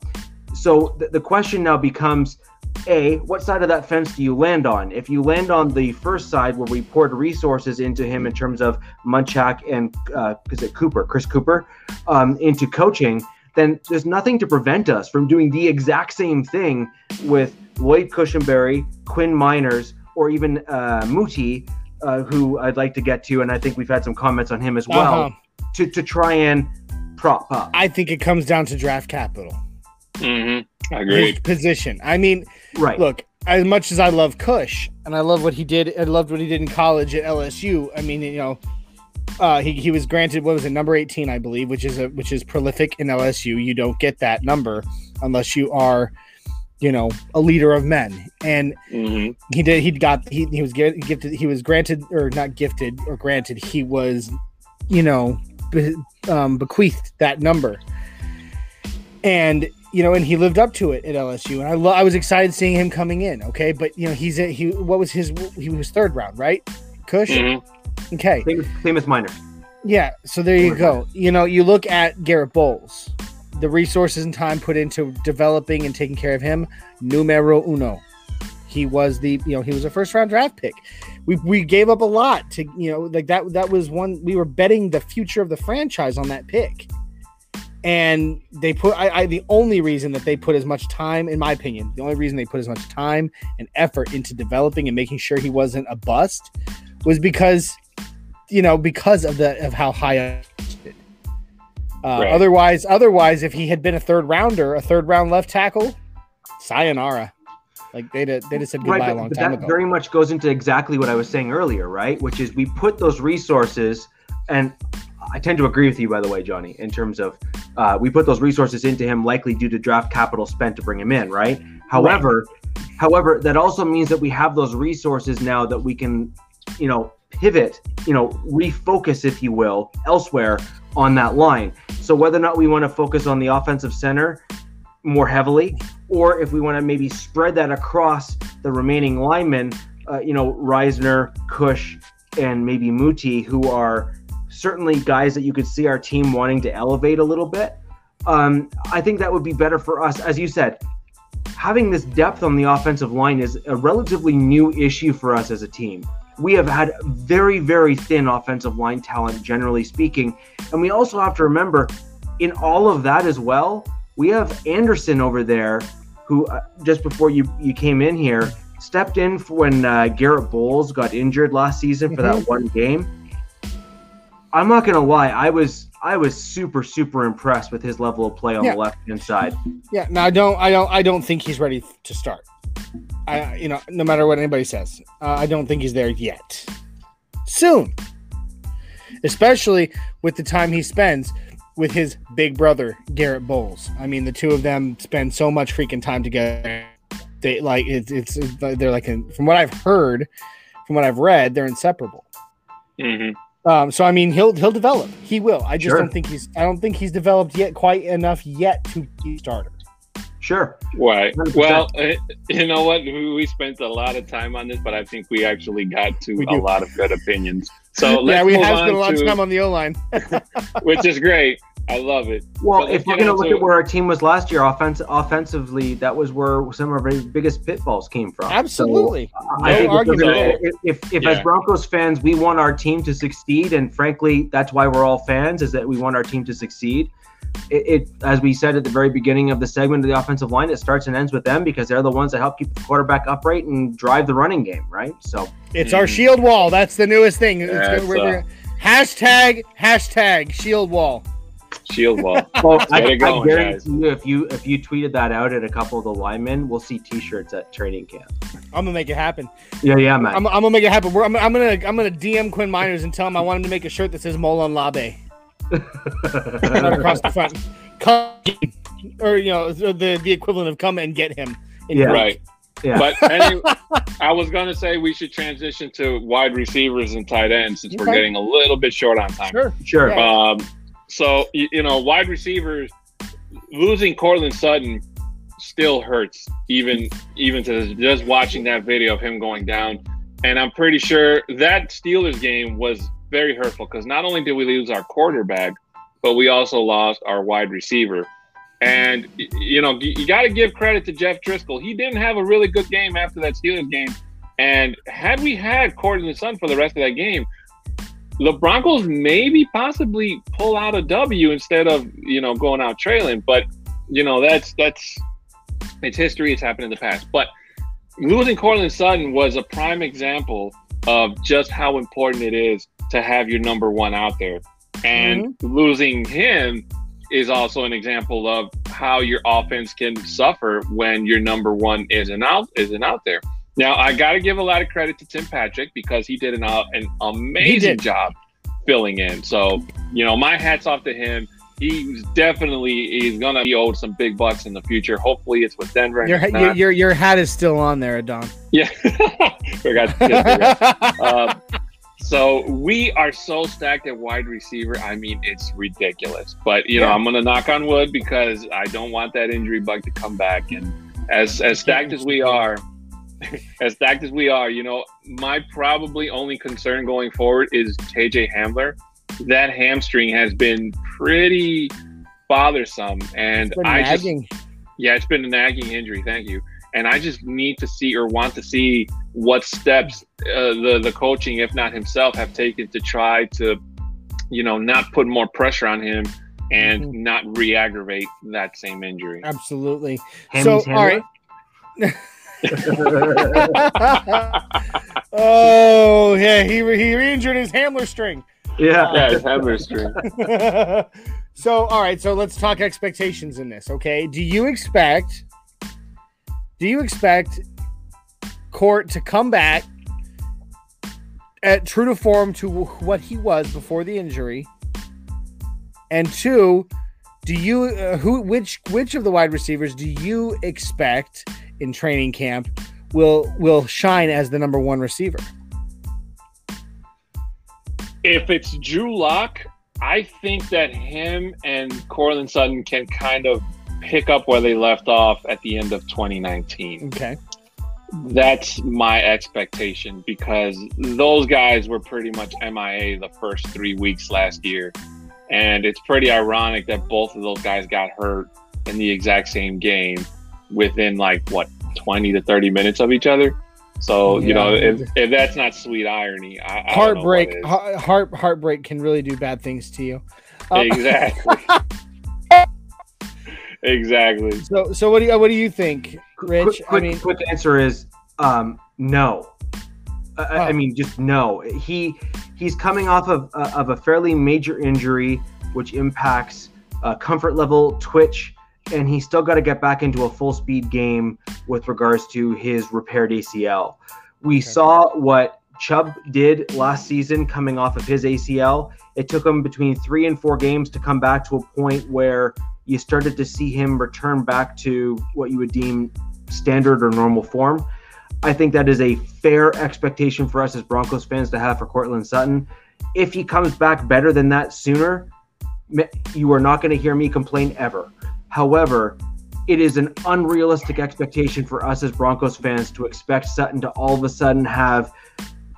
So th- the question now becomes a, what side of that fence do you land on? If you land on the first side where we poured resources into him in terms of Munchak and uh, is it Kuper, Chris Kuper, um, into coaching, then there's nothing to prevent us from doing the exact same thing with Lloyd Cushenberry, Quinn Meinerz, or even uh, Muti, uh, who I'd like to get to, and I think we've had some comments on him as well, uh-huh. to, to try and prop up. I think it comes down to draft capital. Mm-hmm. Agreed. His position. I mean, right. Look, as much as I love Cush and I love what he did, I loved what he did in college at LSU. I mean, you know, uh, he, he was granted what was it number 18 i believe which is a which is prolific in lsu you don't get that number unless you are you know a leader of men and mm-hmm. he did he got he, he was gifted he was granted or not gifted or granted he was you know be, um, bequeathed that number and you know, and he lived up to it at LSU, and I lo- I was excited seeing him coming in. Okay, but you know, he's a, he what was his he was third round, right? Cush. Mm-hmm. Okay. Famous, famous minor. Yeah. So there you go. You know, you look at Garett Bolles, the resources and time put into developing and taking care of him. Numero uno. He was the you know he was a first round draft pick. We we gave up a lot to you know like that that was one we were betting the future of the franchise on that pick and they put I, I, the only reason that they put as much time in my opinion the only reason they put as much time and effort into developing and making sure he wasn't a bust was because you know because of the of how high uh, right. otherwise otherwise if he had been a third rounder a third round left tackle sayonara like they did, they just said goodbye right, but, a long time that ago. Very much goes into exactly what I was saying earlier, right? Which is we put those resources, and I tend to agree with you, by the way, Johnny, in terms of uh, we put those resources into him likely due to draft capital spent to bring him in, right? However, right. however, that also means that we have those resources now that we can, you know, pivot, you know, refocus, if you will, elsewhere on that line. So whether or not we want to focus on the offensive center more heavily, or if we want to maybe spread that across the remaining linemen, uh, you know, Risner, Cush, and maybe Muti, who are certainly guys that you could see our team wanting to elevate a little bit. Um, I think that would be better for us. As you said, having this depth on the offensive line is a relatively new issue for us as a team. We have had very, very thin offensive line talent, generally speaking. And we also have to remember, in all of that as well, we have Anderson over there, who uh, just before you, you came in here, stepped in when uh, Garett Bolles got injured last season for mm-hmm. that one game I'm not gonna lie, I was I was super super impressed with his level of play on yeah. the left hand side. Yeah, no, I don't I don't I don't think he's ready to start. I you know no matter what anybody says, uh, I don't think he's there yet. Soon, especially with the time he spends with his big brother Garett Bolles. I mean, the two of them spend so much freaking time together. They like it's it's they're like from what I've heard, from what I've read, they're inseparable. Mm-hmm. Um, so I mean, he'll he'll develop. He will. I just sure. don't think he's. I don't think he's developed yet quite enough yet to be starter. Sure. Right. Well, uh, you know what? We spent a lot of time on this, but I think we actually got to a lot of good opinions. So yeah, we have spent a lot of time on the O line, which is great. I love it. Well, if we're going to look at where our team was last year, offense, offensively, that was where some of our biggest pitfalls came from. Absolutely. So, uh, no I think argument. if, if, if yeah. as Broncos fans, we want our team to succeed, and frankly, that's why we're all fans, is that we want our team to succeed. It, it, as we said at the very beginning of the segment of the offensive line, it starts and ends with them because they're the ones that help keep the quarterback upright and drive the running game, right? So it's our mm. shield wall. That's the newest thing. It's, we're, we're, uh, hashtag hashtag shield wall. Shield wall. Oh, I, Get it going, I guarantee you, if you if you tweeted that out at a couple of the linemen, we'll see T-shirts at training camp. I'm gonna make it happen. Yeah, yeah, man. I'm, I'm gonna make it happen. We're, I'm, I'm gonna I'm gonna DM Quinn Meinerz and tell him I want him to make a shirt that says Molon Labe right across the front. Come, or you know the the equivalent of come and get him. in Yeah. Greek. Right. Yeah. But anyway, I was gonna say we should transition to wide receivers and tight ends since we're getting a little bit short on time. Sure. sure. Yeah. Um, so you, you know, wide receivers losing Courtland Sutton still hurts, even even to just watching that video of him going down. And I'm pretty sure that Steelers game was very hurtful because not only did we lose our quarterback, but we also lost our wide receiver. And you know, you, got to give credit to Jeff Driskel. He didn't have a really good game after that Steelers game. And had we had Courtland Sutton for the rest of that game, the Broncos maybe possibly pull out a W instead of you know going out trailing. But you know that's that's it's history. It's happened in the past. But losing Courtland Sutton was a prime example of just how important it is to have your number one out there, and mm-hmm. losing him is also an example of how your offense can suffer when your number one isn't out isn't out there. Now I got to give a lot of credit to Tim Patrick because he did an, uh, an amazing job filling in. So you know, my hats off to him. He's definitely he's gonna be owed some big bucks in the future. Hopefully, it's with Denver. Your, your your your hat is still on there, Don. yeah, forgot. forgot. Uh, so we are so stacked at wide receiver. I mean, it's ridiculous. But you know, Yeah. I'm gonna knock on wood because I don't want that injury bug to come back. And as as stacked as we are, as stacked as we are, you know, my probably only concern going forward is KJ Hamler. That hamstring has been pretty bothersome, and It's been I just yeah, it's been a nagging injury. Thank you. And I just need to see or want to see what steps uh, the the coaching, if not himself, have taken to try to, you know, not put more pressure on him and Mhm. not re-aggravate that same injury. Absolutely. Hammy's so, all right. handler? oh yeah, he re- he re-injured his Hamler string. yeah. yeah, it's hamstring. so all right, so let's talk expectations in this. Okay, do you expect? Do you expect Court to come back at true to form to what he was before the injury? And two, do you uh, who which which of the wide receivers do you expect in training camp will will shine as the number one receiver? if it's Drew Lock, I think that him and Courtland Sutton can kind of pick up where they left off at the end of 2019. Okay. That's my expectation because those guys were pretty much MIA the first three weeks last year. And it's pretty ironic that both of those guys got hurt in the exact same game within like what 20 to 30 minutes of each other. So, you know, if, if that's not sweet irony, I, I don't know heartbreak heart, heart heartbreak can really do bad things to you Um, exactly. exactly. so so what do you what do you think rich Quick, i quick, mean quick answer is um, no. I, I- I mean, just no. He he's coming off of uh, of a fairly major injury, which impacts uh, comfort level, twitch, and he's still got to get back into a full speed game with regards to his repaired ACL. We Okay. saw what Chubb did last season coming off of his ACL. It took him between three and four games to come back to a point where you started to see him return back to what you would deem standard or normal form. I think that is a fair expectation for us as Broncos fans to have for Courtland Sutton. If he comes back better than that sooner, you are not going to hear me complain ever. However, it is an unrealistic expectation for us as Broncos fans to expect Sutton to all of a sudden have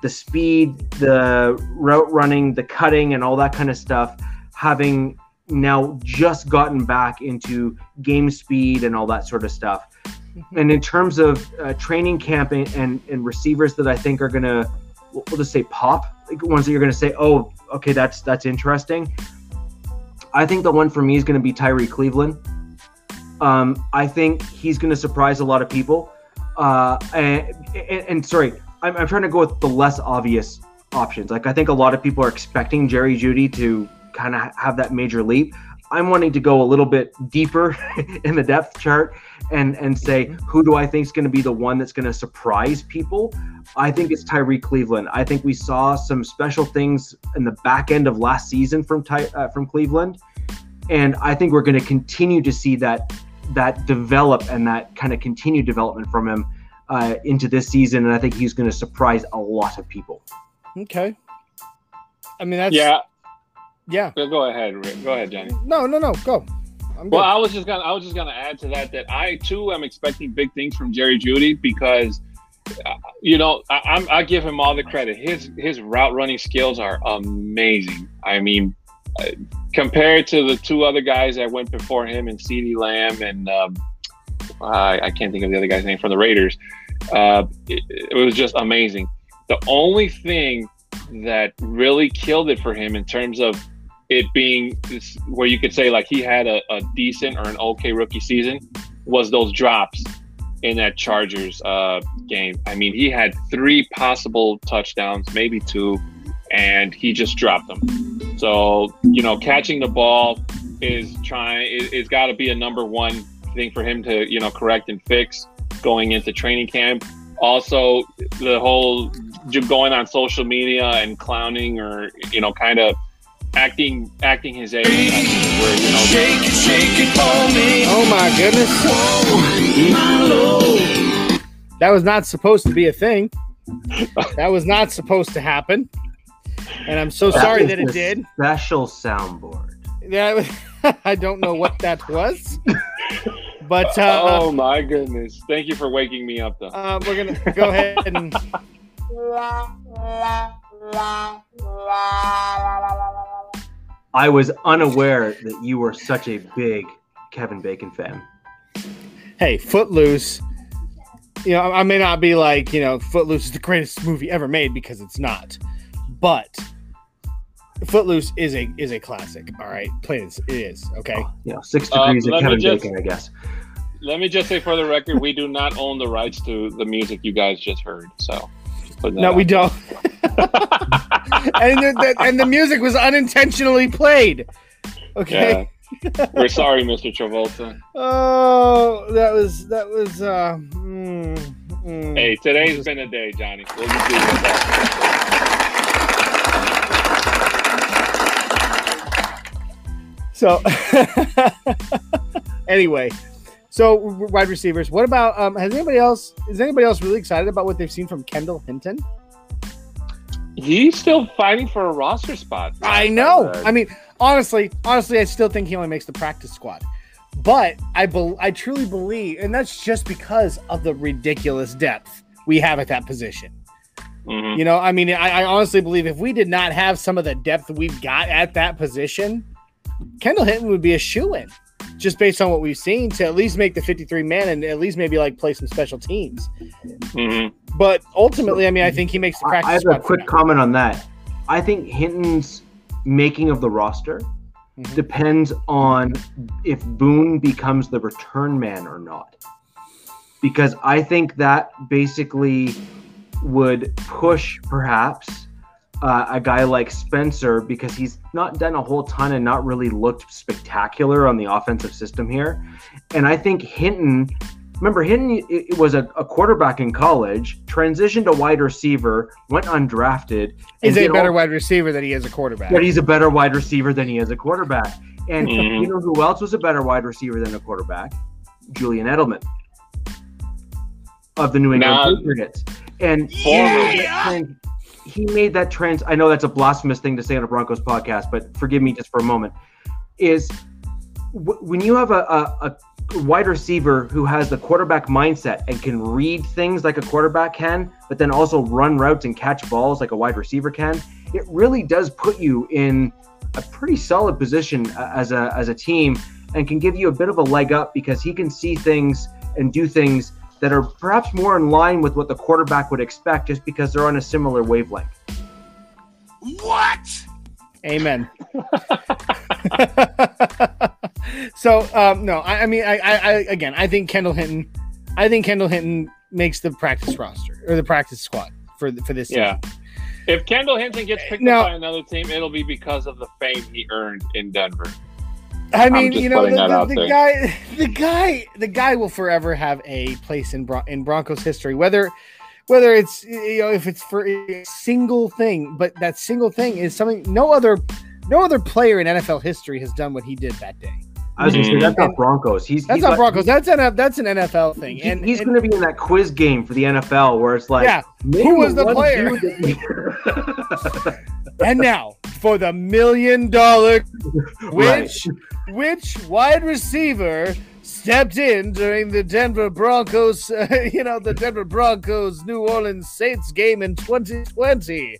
the speed, the route running, the cutting, and all that kind of stuff, having now just gotten back into game speed and all that sort of stuff. And in terms of uh, training camp and, and, and receivers that I think are going to, we'll we'll just say pop, like ones that you're going to say, oh, okay, that's that's interesting. I think the one for me is going to be Tyrie Cleveland. Um, I think he's going to surprise a lot of people. Uh, and, and, and sorry, I'm, I'm trying to go with the less obvious options. Like I think a lot of people are expecting Jerry Jeudy to kind of have that major leap. I'm wanting to go a little bit deeper in the depth chart and and say who do I think is going to be the one that's going to surprise people. I think it's Tyrie Cleveland. I think we saw some special things in the back end of last season from Ty, uh, from Cleveland, and I think we're going to continue to see that that develop and that kind of continued development from him uh, into this season. And I think he's going to surprise a lot of people. Okay. I mean that's Yeah, yeah. go go ahead. Rick. Go ahead, Johnny. No, no, no. Go. I'm good. Well, I was just gonna I was just gonna add to that that I too am expecting big things from Jerry Jeudy because uh, you know I, I'm I give him all the credit. His his route running skills are amazing. I mean, uh, compared to the two other guys that went before him and CeeDee Lamb and um, I, I can't think of the other guy's name from the Raiders. Uh, it, it was just amazing. The only thing that really killed it for him in terms of it being this, where you could say like he had a, a decent or an okay rookie season was those drops in that Chargers uh, game. I mean, he had three possible touchdowns, maybe two, and he just dropped them. So you know, catching the ball is trying is, is got to be a number one thing for him to you know correct and fix going into training camp. Also, the whole going on social media and clowning or you know kind of acting acting his age where you know Shake it, shake it for me. oh my goodness. My lord. That was not supposed to be a thing. That was not supposed to happen. And I'm so sorry that it did. Special soundboard. Yeah, I don't know what that was. But uh, oh my goodness thank you for waking me up though uh, we're going to go ahead and I was unaware that you were such a big Kevin Bacon fan. hey, Footloose. You know, I may not be like, you know, Footloose is the greatest movie ever made because it's not. But Footloose is a is a classic. All right, plain as- it is. Okay. You know, six Um, degrees of Kevin just- Bacon, I guess. let me just say for the record we do not own the rights to the music you guys just heard so just putting that No, out we don't. and the, the, and the music was unintentionally played. Okay. Yeah. We're sorry, Mr. Travolta. Oh, that was that was. uh mm, mm. Hey, today's been a day, Johnny. We'll just leave it. So, anyway, so wide receivers. What about um? Has anybody else? Is anybody else really excited about what they've seen from Kendall Hinton? He's still fighting for a roster spot. I know. I mean, honestly, honestly, I still think he only makes the practice squad. But I bel I truly believe, and that's just because of the ridiculous depth we have at that position. Mhm. You know, I mean, I, I honestly believe if we did not have some of the depth we've got at that position, Kendall Hinton would be a shoe in, just based on what we've seen to at least make the 53 man and at least maybe like play some special teams. Mhm. But ultimately, I mean, I think he makes the practice I have a quick now. comment on that. I think Hinton's making of the roster Mhm. depends on if Boone becomes the return man or not. Because I think that basically would push perhaps uh, a guy like Spencer because he's not done a whole ton and not really looked spectacular on the offensive system here. And I think Hinton, remember, Hinton it, it was a, a quarterback in college, transitioned to wide receiver, went undrafted. He's a better all- wide receiver than he is a quarterback. but he's a better wide receiver than he is a quarterback. And Mhm. you know who else was a better wide receiver than a quarterback? Julian Edelman of the New England Patriots. And he He made that trans. I know that's a blasphemous thing to say on a Broncos podcast, but forgive me just for a moment. Is w- when you have a, a, a wide receiver who has the quarterback mindset and can read things like a quarterback can, but then also run routes and catch balls like a wide receiver can, it really does put you in a pretty solid position as a as a team and can give you a bit of a leg up because he can see things and do things that are perhaps more in line with what the quarterback would expect just because they're on a similar wavelength. What? Amen. so um, no, I, I mean, I, I, I again, I think Kendall Hinton, I think Kendall Hinton makes the practice roster or the practice squad for for this. Yeah. season. If Kendall Hinton gets picked Now- up by another team, it'll be because of the fame he earned in Denver. I mean, you know, the, the, the guy, the guy, the guy will forever have a place in Bron- in Broncos history. Whether, whether it's you know, if it's for a single thing, but that single thing is something no other, no other player in NFL history has done what he did that day. I was gonna say that's not Broncos. He's That's he's not like- Broncos. That's an that's an NFL thing. he- And he's and- to be in that quiz game for the NFL where it's like, Yeah, who was the player? and now for the million dollar Right. Which which wide receiver stepped in during the Denver Broncos, uh, you know, the Denver Broncos New Orleans Saints game in 2020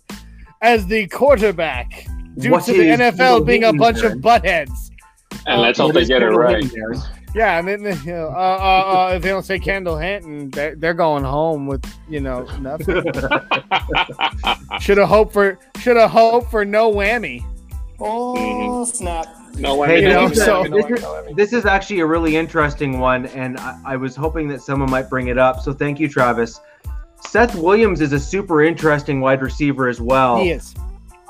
as the quarterback due What to the NFL being a bunch there? of buttheads. And let's hope they is get it right. Yeah, I mean, you know, uh, uh, uh, if they don't say Kendall Hinton, they're, they're going home with you know nothing. Should have hoped for should have hoped for no whammy. Oh, snap. no one. Hey, You this, know, is a- so- this is- this is actually a really interesting one, and I, I was hoping that someone might bring it up. So thank you, Travis. Seth Williams is a super interesting wide receiver as well. He is.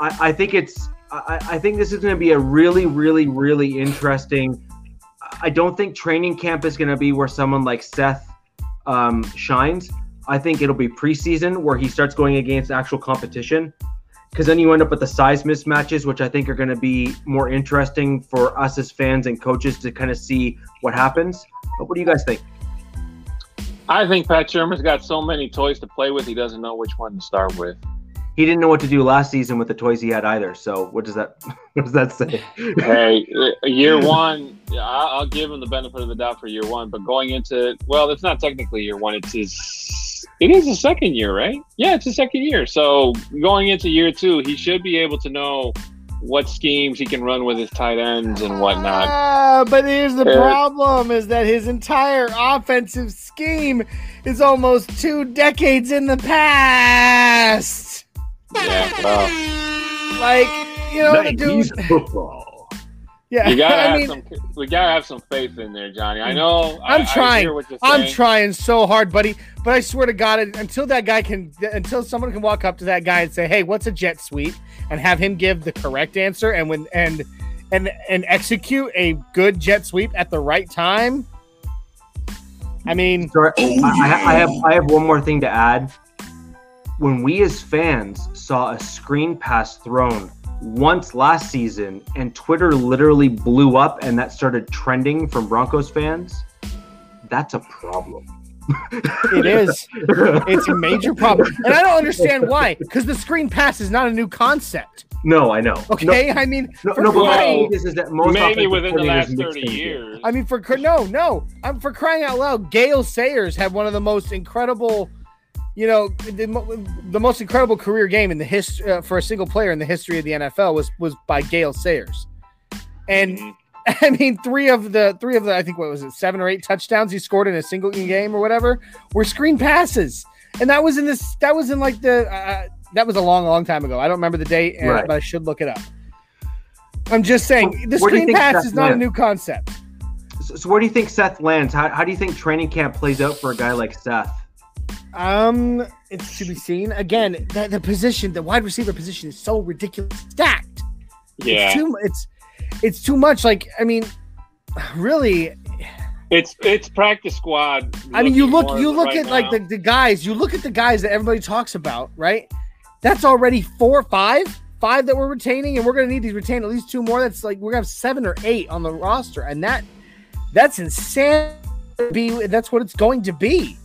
I, I think it's I, I think this is going to be a really, really, really interesting. I don't think training camp is going to be where someone like Seth um, shines. I think it'll be preseason where he starts going against actual competition. Because then you end up with the size mismatches, which I think are going to be more interesting for us as fans and coaches to kind of see what happens. But what do you guys think? I think Pat Shurmur's got so many toys to play with, he doesn't know which one to start with. He didn't know what to do last season with the toys he had either. So what does that what does that say? hey, uh, year one, I- I'll give him the benefit of the doubt for year one, but going into well, it's not technically year one; it's his. It is his second year, right? Yeah, it's his second year. So going into year two, he should be able to know what schemes he can run with his tight ends and whatnot. Ah, but here's the Yeah. problem: is that his entire offensive scheme is almost two decades in the past. Yeah, well, Like you know, the dude. football. Yeah, you gotta I have mean, some. We gotta have some faith in there, Johnny. I know. I- I'm I trying. hear what you're I'm trying so hard, buddy. But I swear to God, until that guy can, until someone can walk up to that guy and say, "Hey, what's a jet sweep?" and have him give the correct answer, and when and and and execute a good jet sweep at the right time. I mean, Sorry, I, I, I have I have one more thing to add. When we as fans saw a screen pass thrown once last season, and Twitter literally blew up, and that started trending from Broncos fans, that's a problem. it is. It's a major problem, and I don't understand why. Because the screen pass is not a new concept. No, I know. Okay, I mean, No, for no, but my crying- point is, is that most Maybe offensive within the last thirty things in. years. I mean, for no, no, I'm for crying out loud. Gale Sayers had one of the most incredible, you know, the, the most incredible career game in the history uh, for a single player in the history of the NFL was was by Gale Sayers, and Mhm. I mean, three of the three of the I think what was it, seven or eight touchdowns he scored in a single game or whatever were screen passes, and that was in this that was in like the uh, that was a long long time ago. I don't remember the date, and, Right. but I should look it up. I'm just saying the Where do you screen pass Seth is not a new concept. So, so where do you think Seth lands? How, how do you think training camp plays out for a guy like Seth? Um, it's to be seen. Again, the, the position, the wide receiver position is so ridiculous stacked. yeah, It's too it's it's too much. Like, I mean, really, it's it's practice squad. I mean, you look you look right at like the, the guys, you look at the guys that everybody talks about, right? That's already four, five, five that we're retaining, and we're gonna need to retain at least two more. That's like we're gonna have seven or eight on the roster, and that that's insane. Be that's what it's going to be.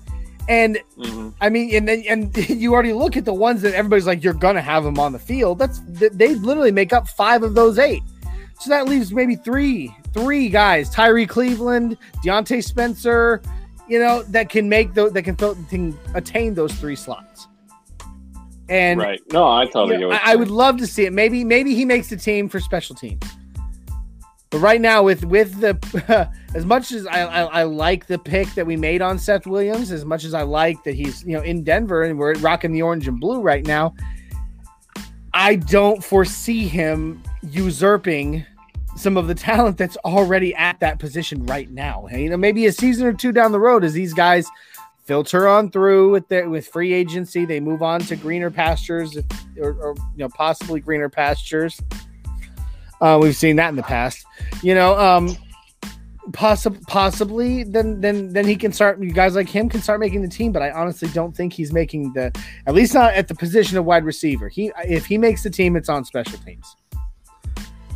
And Mhm. I mean, and then and you already look at the ones that everybody's like, you're gonna have them on the field. That's they literally make up five of those eight. So that leaves maybe three, three guys: Tyrie Cleveland, Diontae Spencer. You know that can make those that can, fill, can attain those three slots. And right. No, I totally you know, I, I would love to see it. Maybe maybe he makes the team for special teams. But right now, with with the as much as I, I I like the pick that we made on Seth Williams, as much as I like that he's you know in Denver and we're rocking the orange and blue right now, I don't foresee him usurping some of the talent that's already at that position right now. You know, maybe a season or two down the road as these guys filter on through with their with free agency, they move on to greener pastures or, or you know possibly greener pastures. Uh, we've seen that in the past. You know, um, possibly, then then then he can start. You guys like him can start making the team, but I honestly don't think he's making the. At least not at the position of wide receiver. He if he makes the team, it's on special teams.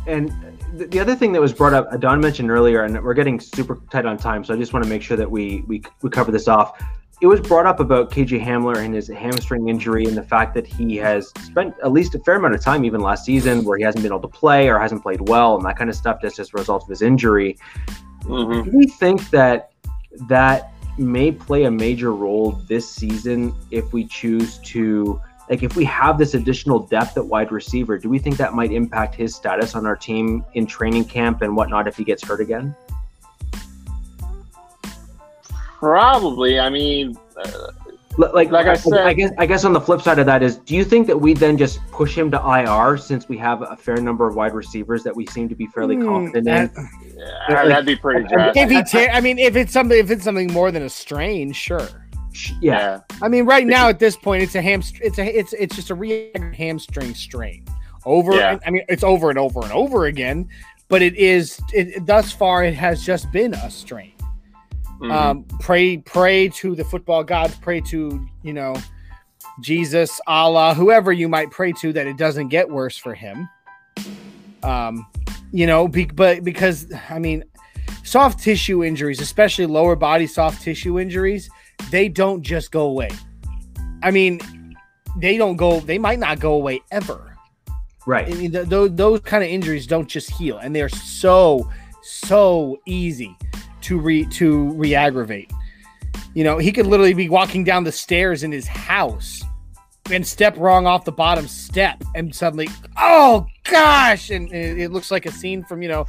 And th- the other thing that was brought up, Don mentioned earlier, and we're getting super tight on time, so I just want to make sure that we we we cover this off. It was brought up about KJ Hamler and his hamstring injury, and the fact that he has spent at least a fair amount of time, even last season, where he hasn't been able to play or hasn't played well, and that kind of stuff. That's just a result of his injury. Mhm. Do we think that that may play a major role this season if we choose to like if we have this additional depth at wide receiver do we think that might impact his status on our team in training camp and whatnot if he gets hurt again Probably. I mean, uh, like Like I said- I guess I guess on the flip side of that is do you think that we then just push him to IR since we have a fair number of wide receivers that we seem to be fairly Hmm, confident in that- yeah, that'd be pretty drastic. if he, ta- I mean, if it's something, if it's something more than a strain, sure. Sh- yeah I mean, right now at this point, it's a hamstring. It's a it's it's just a re- hamstring strain. Over. Yeah. I mean, it's over and over and over again. But it is. It, thus far, it has just been a strain. Mhm. Um, pray, pray to the football gods. Pray to you know, Jesus, Allah, whoever you might pray to, that it doesn't get worse for him. Um, you know, be, but because I mean, soft tissue injuries, especially lower body soft tissue injuries, they don't just go away. I mean, they don't go. They might not go away ever. right I mean, th- those those kind of injuries don't just heal, and they're so so easy to re to re-aggravate. You know, he could literally be walking down the stairs in his house and step wrong off the bottom step, and suddenly, oh gosh! And it, looks like a scene from you know,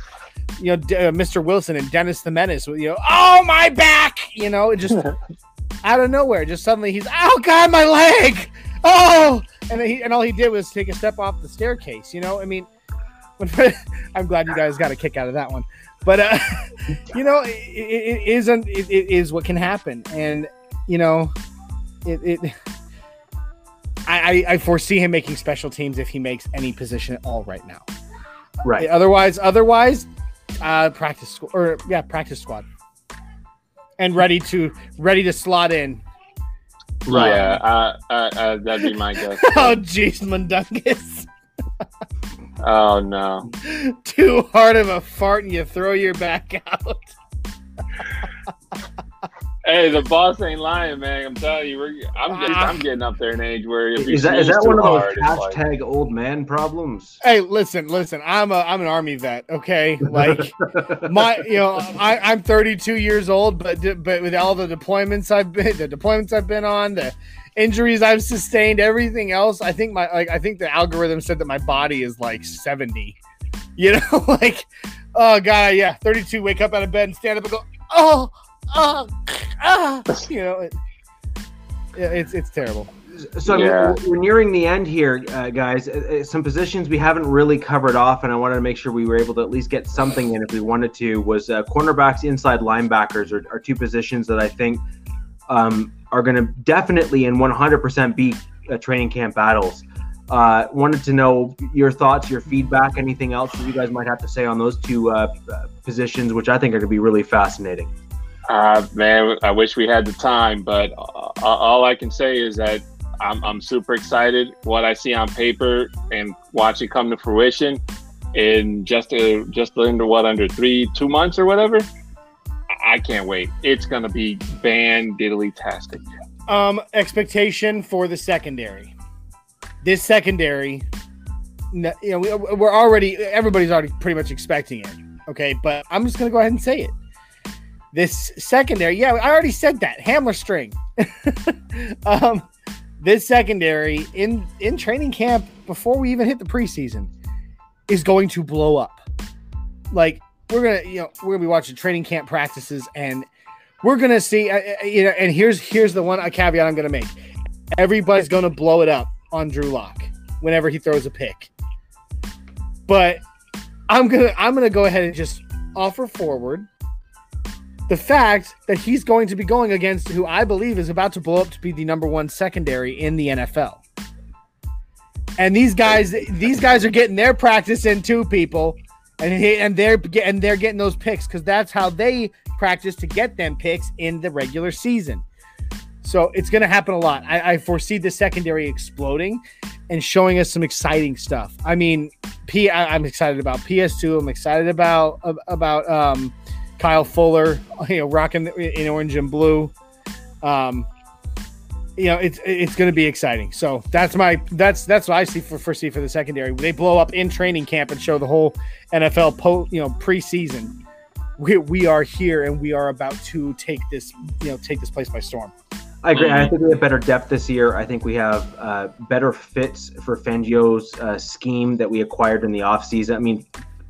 you know, uh, Mr. Wilson and Dennis the Menace. with, You know, oh my back! You know, it just out of nowhere, just suddenly he's, oh god, my leg! Oh, and he, and all he did was take a step off the staircase. You know, I mean, I'm glad you guys got a kick out of that one. But uh, you know, it, it, it isn't. It, it is what can happen, and you know, it. it I, I, I foresee him making special teams if he makes any position at all right now. right Otherwise, otherwise, uh, practice squ- or yeah, practice squad, and ready to ready to slot in. right Yeah, uh, uh, uh, that'd be my guess. Oh, jeez, Mundungus. oh no. Too hard of a fart and you throw your back out. Hey, the boss ain't lying, man. I'm telling you, we're, I'm ah. getting, I'm getting up there in age where if is that is that too one of those hard, it's like- hashtag old man problems Hey, listen, listen. I'm a I'm an army vet. Okay, like my you know I I'm 32 years old, but but with all the deployments I've been the deployments I've been on, the injuries I've sustained, everything else, I think my like I think the algorithm said that my body is like 70. You know, like oh god, yeah, 32. Wake up out of bed and stand up and go, oh, oh, ah, you know. It, yeah, it's it's terrible. So Yeah. we're- we're nearing the end here, uh, guys. Uh, uh, Some positions we haven't really covered off, and I wanted to make sure we were able to at least get something in if we wanted to. Was uh, cornerbacks, inside linebackers are, are two positions that I think um, are going to definitely and 100% be uh, training camp battles. Uh, wanted to know your thoughts, your feedback, anything else that you guys might have to say on those two uh, uh, positions, which I think are going to be really fascinating. Uh, man, I wish we had the time, but uh, all I can say is that I'm, I'm super excited. What I see on paper and watch it come to fruition in just a, just under what under three two months or whatever. I- can't wait. It's gonna be band diddly tastic. Um, expectation for the secondary. This secondary, you know, we, we're already everybody's already pretty much expecting it. Okay, but I'm just gonna go ahead and say it. This secondary, yeah, I already said that Hamler string. um, this secondary in in training camp before we even hit the preseason is going to blow up. Like we're gonna, you know, we're gonna be watching training camp practices and we're gonna see uh, uh, you know and here's here's the one a caveat i'm gonna make. Everybody's gonna blow it up on drew lock whenever he throws a pick. But i'm gonna i'm gonna go ahead and just offer forward the fact that he's going to be going against who i believe is about to blow up to be the number one secondary in the nfl and these guys these guys are getting their practice in too people and he, and they're and they're getting those picks because that's how they practice to get them picks in the regular season. So it's going to happen a lot. I, I foresee the secondary exploding and showing us some exciting stuff. I mean, P. I, I'm excited about PS2. I'm excited about about um, Kyle Fuller. You know, rocking in orange and blue. Um, you know, it's it's going to be exciting. So that's my that's that's what I see for foresee for the secondary. They blow up in training camp and show the whole NFL po you know preseason. We, we are here and we are about to take this you know take this place by storm. I agree. I think we have better depth this year. I think we have uh, better fits for Fangio's uh, scheme that we acquired in the offseason. I mean,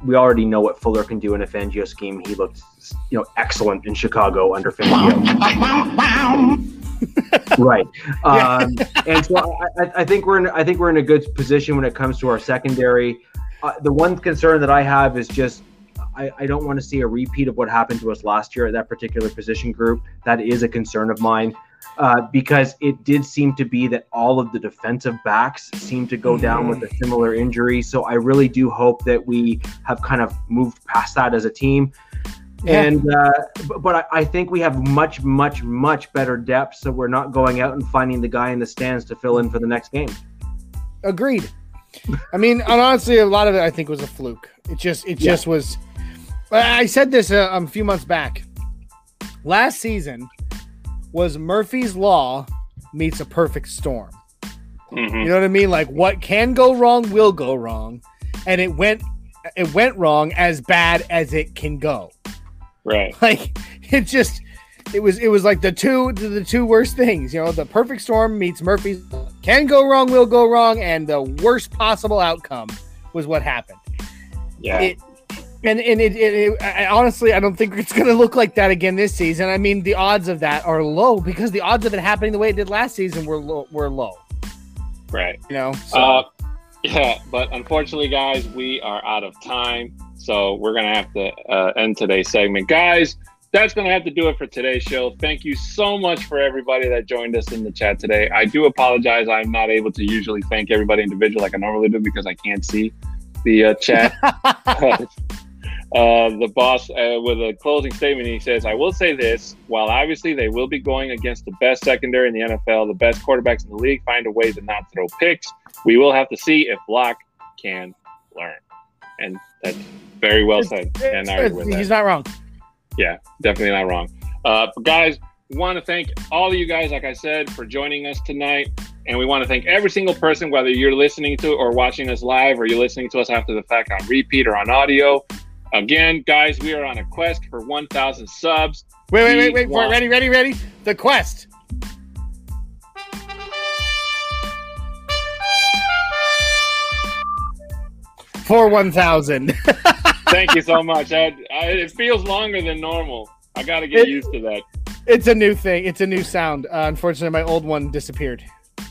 we already know what Fuller can do in a Fangio scheme. He looked, you know, excellent in Chicago under Fangio. Right. Um, and so I, I, think we're in. I think we're in a good position when it comes to our secondary. Uh, the one concern that I have is just I, I, don't want to see a repeat of what happened to us last year at that particular position group. That is a concern of mine uh, because it did seem to be that all of the defensive backs seemed to go down with a similar injury. So I really do hope that we have kind of moved past that as a team. Yeah. And uh, but I, I, think we have much, much, much better depth, so we're not going out and finding the guy in the stands to fill in for the next game. Agreed. I mean, honestly, a lot of it I think was a fluke. It just, it yeah. just was. I said this a, a few months back. Last season was Murphy's Law meets a perfect storm. Mm-hmm. You know what I mean? Like what can go wrong will go wrong, and it went, it went wrong as bad as it can go. Right. Like it just it was it was like the two the two worst things. You know, the perfect storm meets Murphy's can go wrong, will go wrong, and the worst possible outcome was what happened. Yeah. It, and and it, it, it I, honestly, I don't think it's going to look like that again this season. I mean, the odds of that are low because the odds of it happening the way it did last season were low, were low. Right. You know. So. Uh, yeah, but unfortunately, guys, we are out of time. So we're going to have to uh, end today's segment. Guys, that's going to have to do it for today's show. Thank you so much for everybody that joined us in the chat today. I do apologize. I'm not able to usually thank everybody individually like I normally do because I can't see the uh, chat. uh, the boss, uh, with a closing statement, he says, I will say this while obviously they will be going against the best secondary in the NFL, the best quarterbacks in the league find a way to not throw picks. We will have to see if Block can learn. And that's very well said. And He's not wrong. Yeah, definitely not wrong. Uh, guys, want to thank all of you guys, like I said, for joining us tonight. And we want to thank every single person, whether you're listening to or watching us live or you're listening to us after the fact on repeat or on audio. Again, guys, we are on a quest for 1,000 subs. Wait, wait, wait, wait. Want- ready, ready, ready. The quest. For 1,000. Thank you so much. I, I, it feels longer than normal. I got to get it, used to that. It's a new thing. It's a new sound. Uh, unfortunately, my old one disappeared.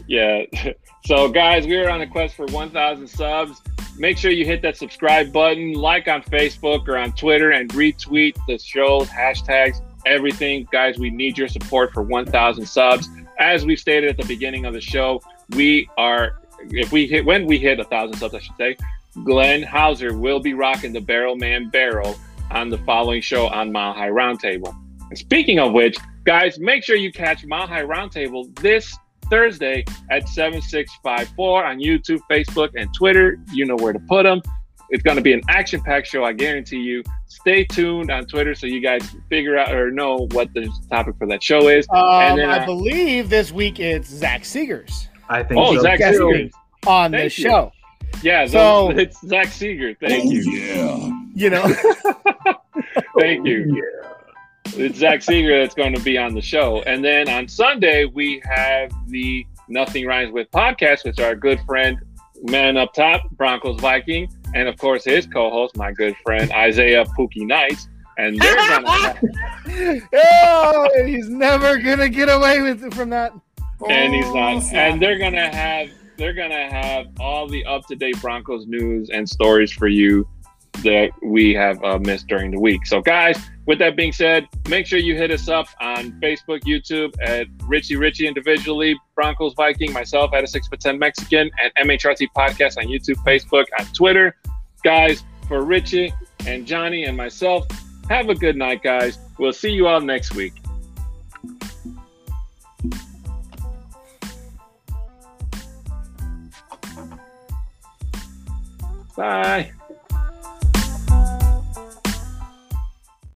Yeah. So, guys, we are on a quest for 1,000 subs. Make sure you hit that subscribe button, like on Facebook or on Twitter, and retweet the show's hashtags, everything. Guys, we need your support for 1,000 subs. As we stated at the beginning of the show, we are, if we hit, when we hit a 1,000 subs, I should say, Glenn Hauser will be rocking the Barrel Man Barrel on the following show on Mile High Roundtable. And speaking of which, guys, make sure you catch Mile High Roundtable this Thursday at 7654 on YouTube, Facebook, and Twitter. You know where to put them. It's going to be an action packed show, I guarantee you. Stay tuned on Twitter so you guys figure out or know what the topic for that show is. Um, and then, I uh, believe this week it's Zach Seegers. I think oh, so. Zach Seegers on Thank the you. show. Yeah, so it's Zach Seeger. Thank you. Yeah. You know. Thank you. Yeah. It's Zach Seeger that's going to be on the show. And then on Sunday, we have the Nothing Rhymes with podcast, which our good friend, man up top, Broncos Viking, and of course his co host, my good friend, Isaiah Pookie Nights. And they're going to oh, he's never going to get away with from that. And he's not. Oh, and they're going to have they're gonna have all the up to date Broncos news and stories for you that we have uh, missed during the week. So, guys, with that being said, make sure you hit us up on Facebook, YouTube at Richie Richie individually, Broncos Viking, myself at a six foot ten Mexican, and MHRT podcast on YouTube, Facebook, on Twitter. Guys, for Richie and Johnny and myself, have a good night, guys. We'll see you all next week. Bye.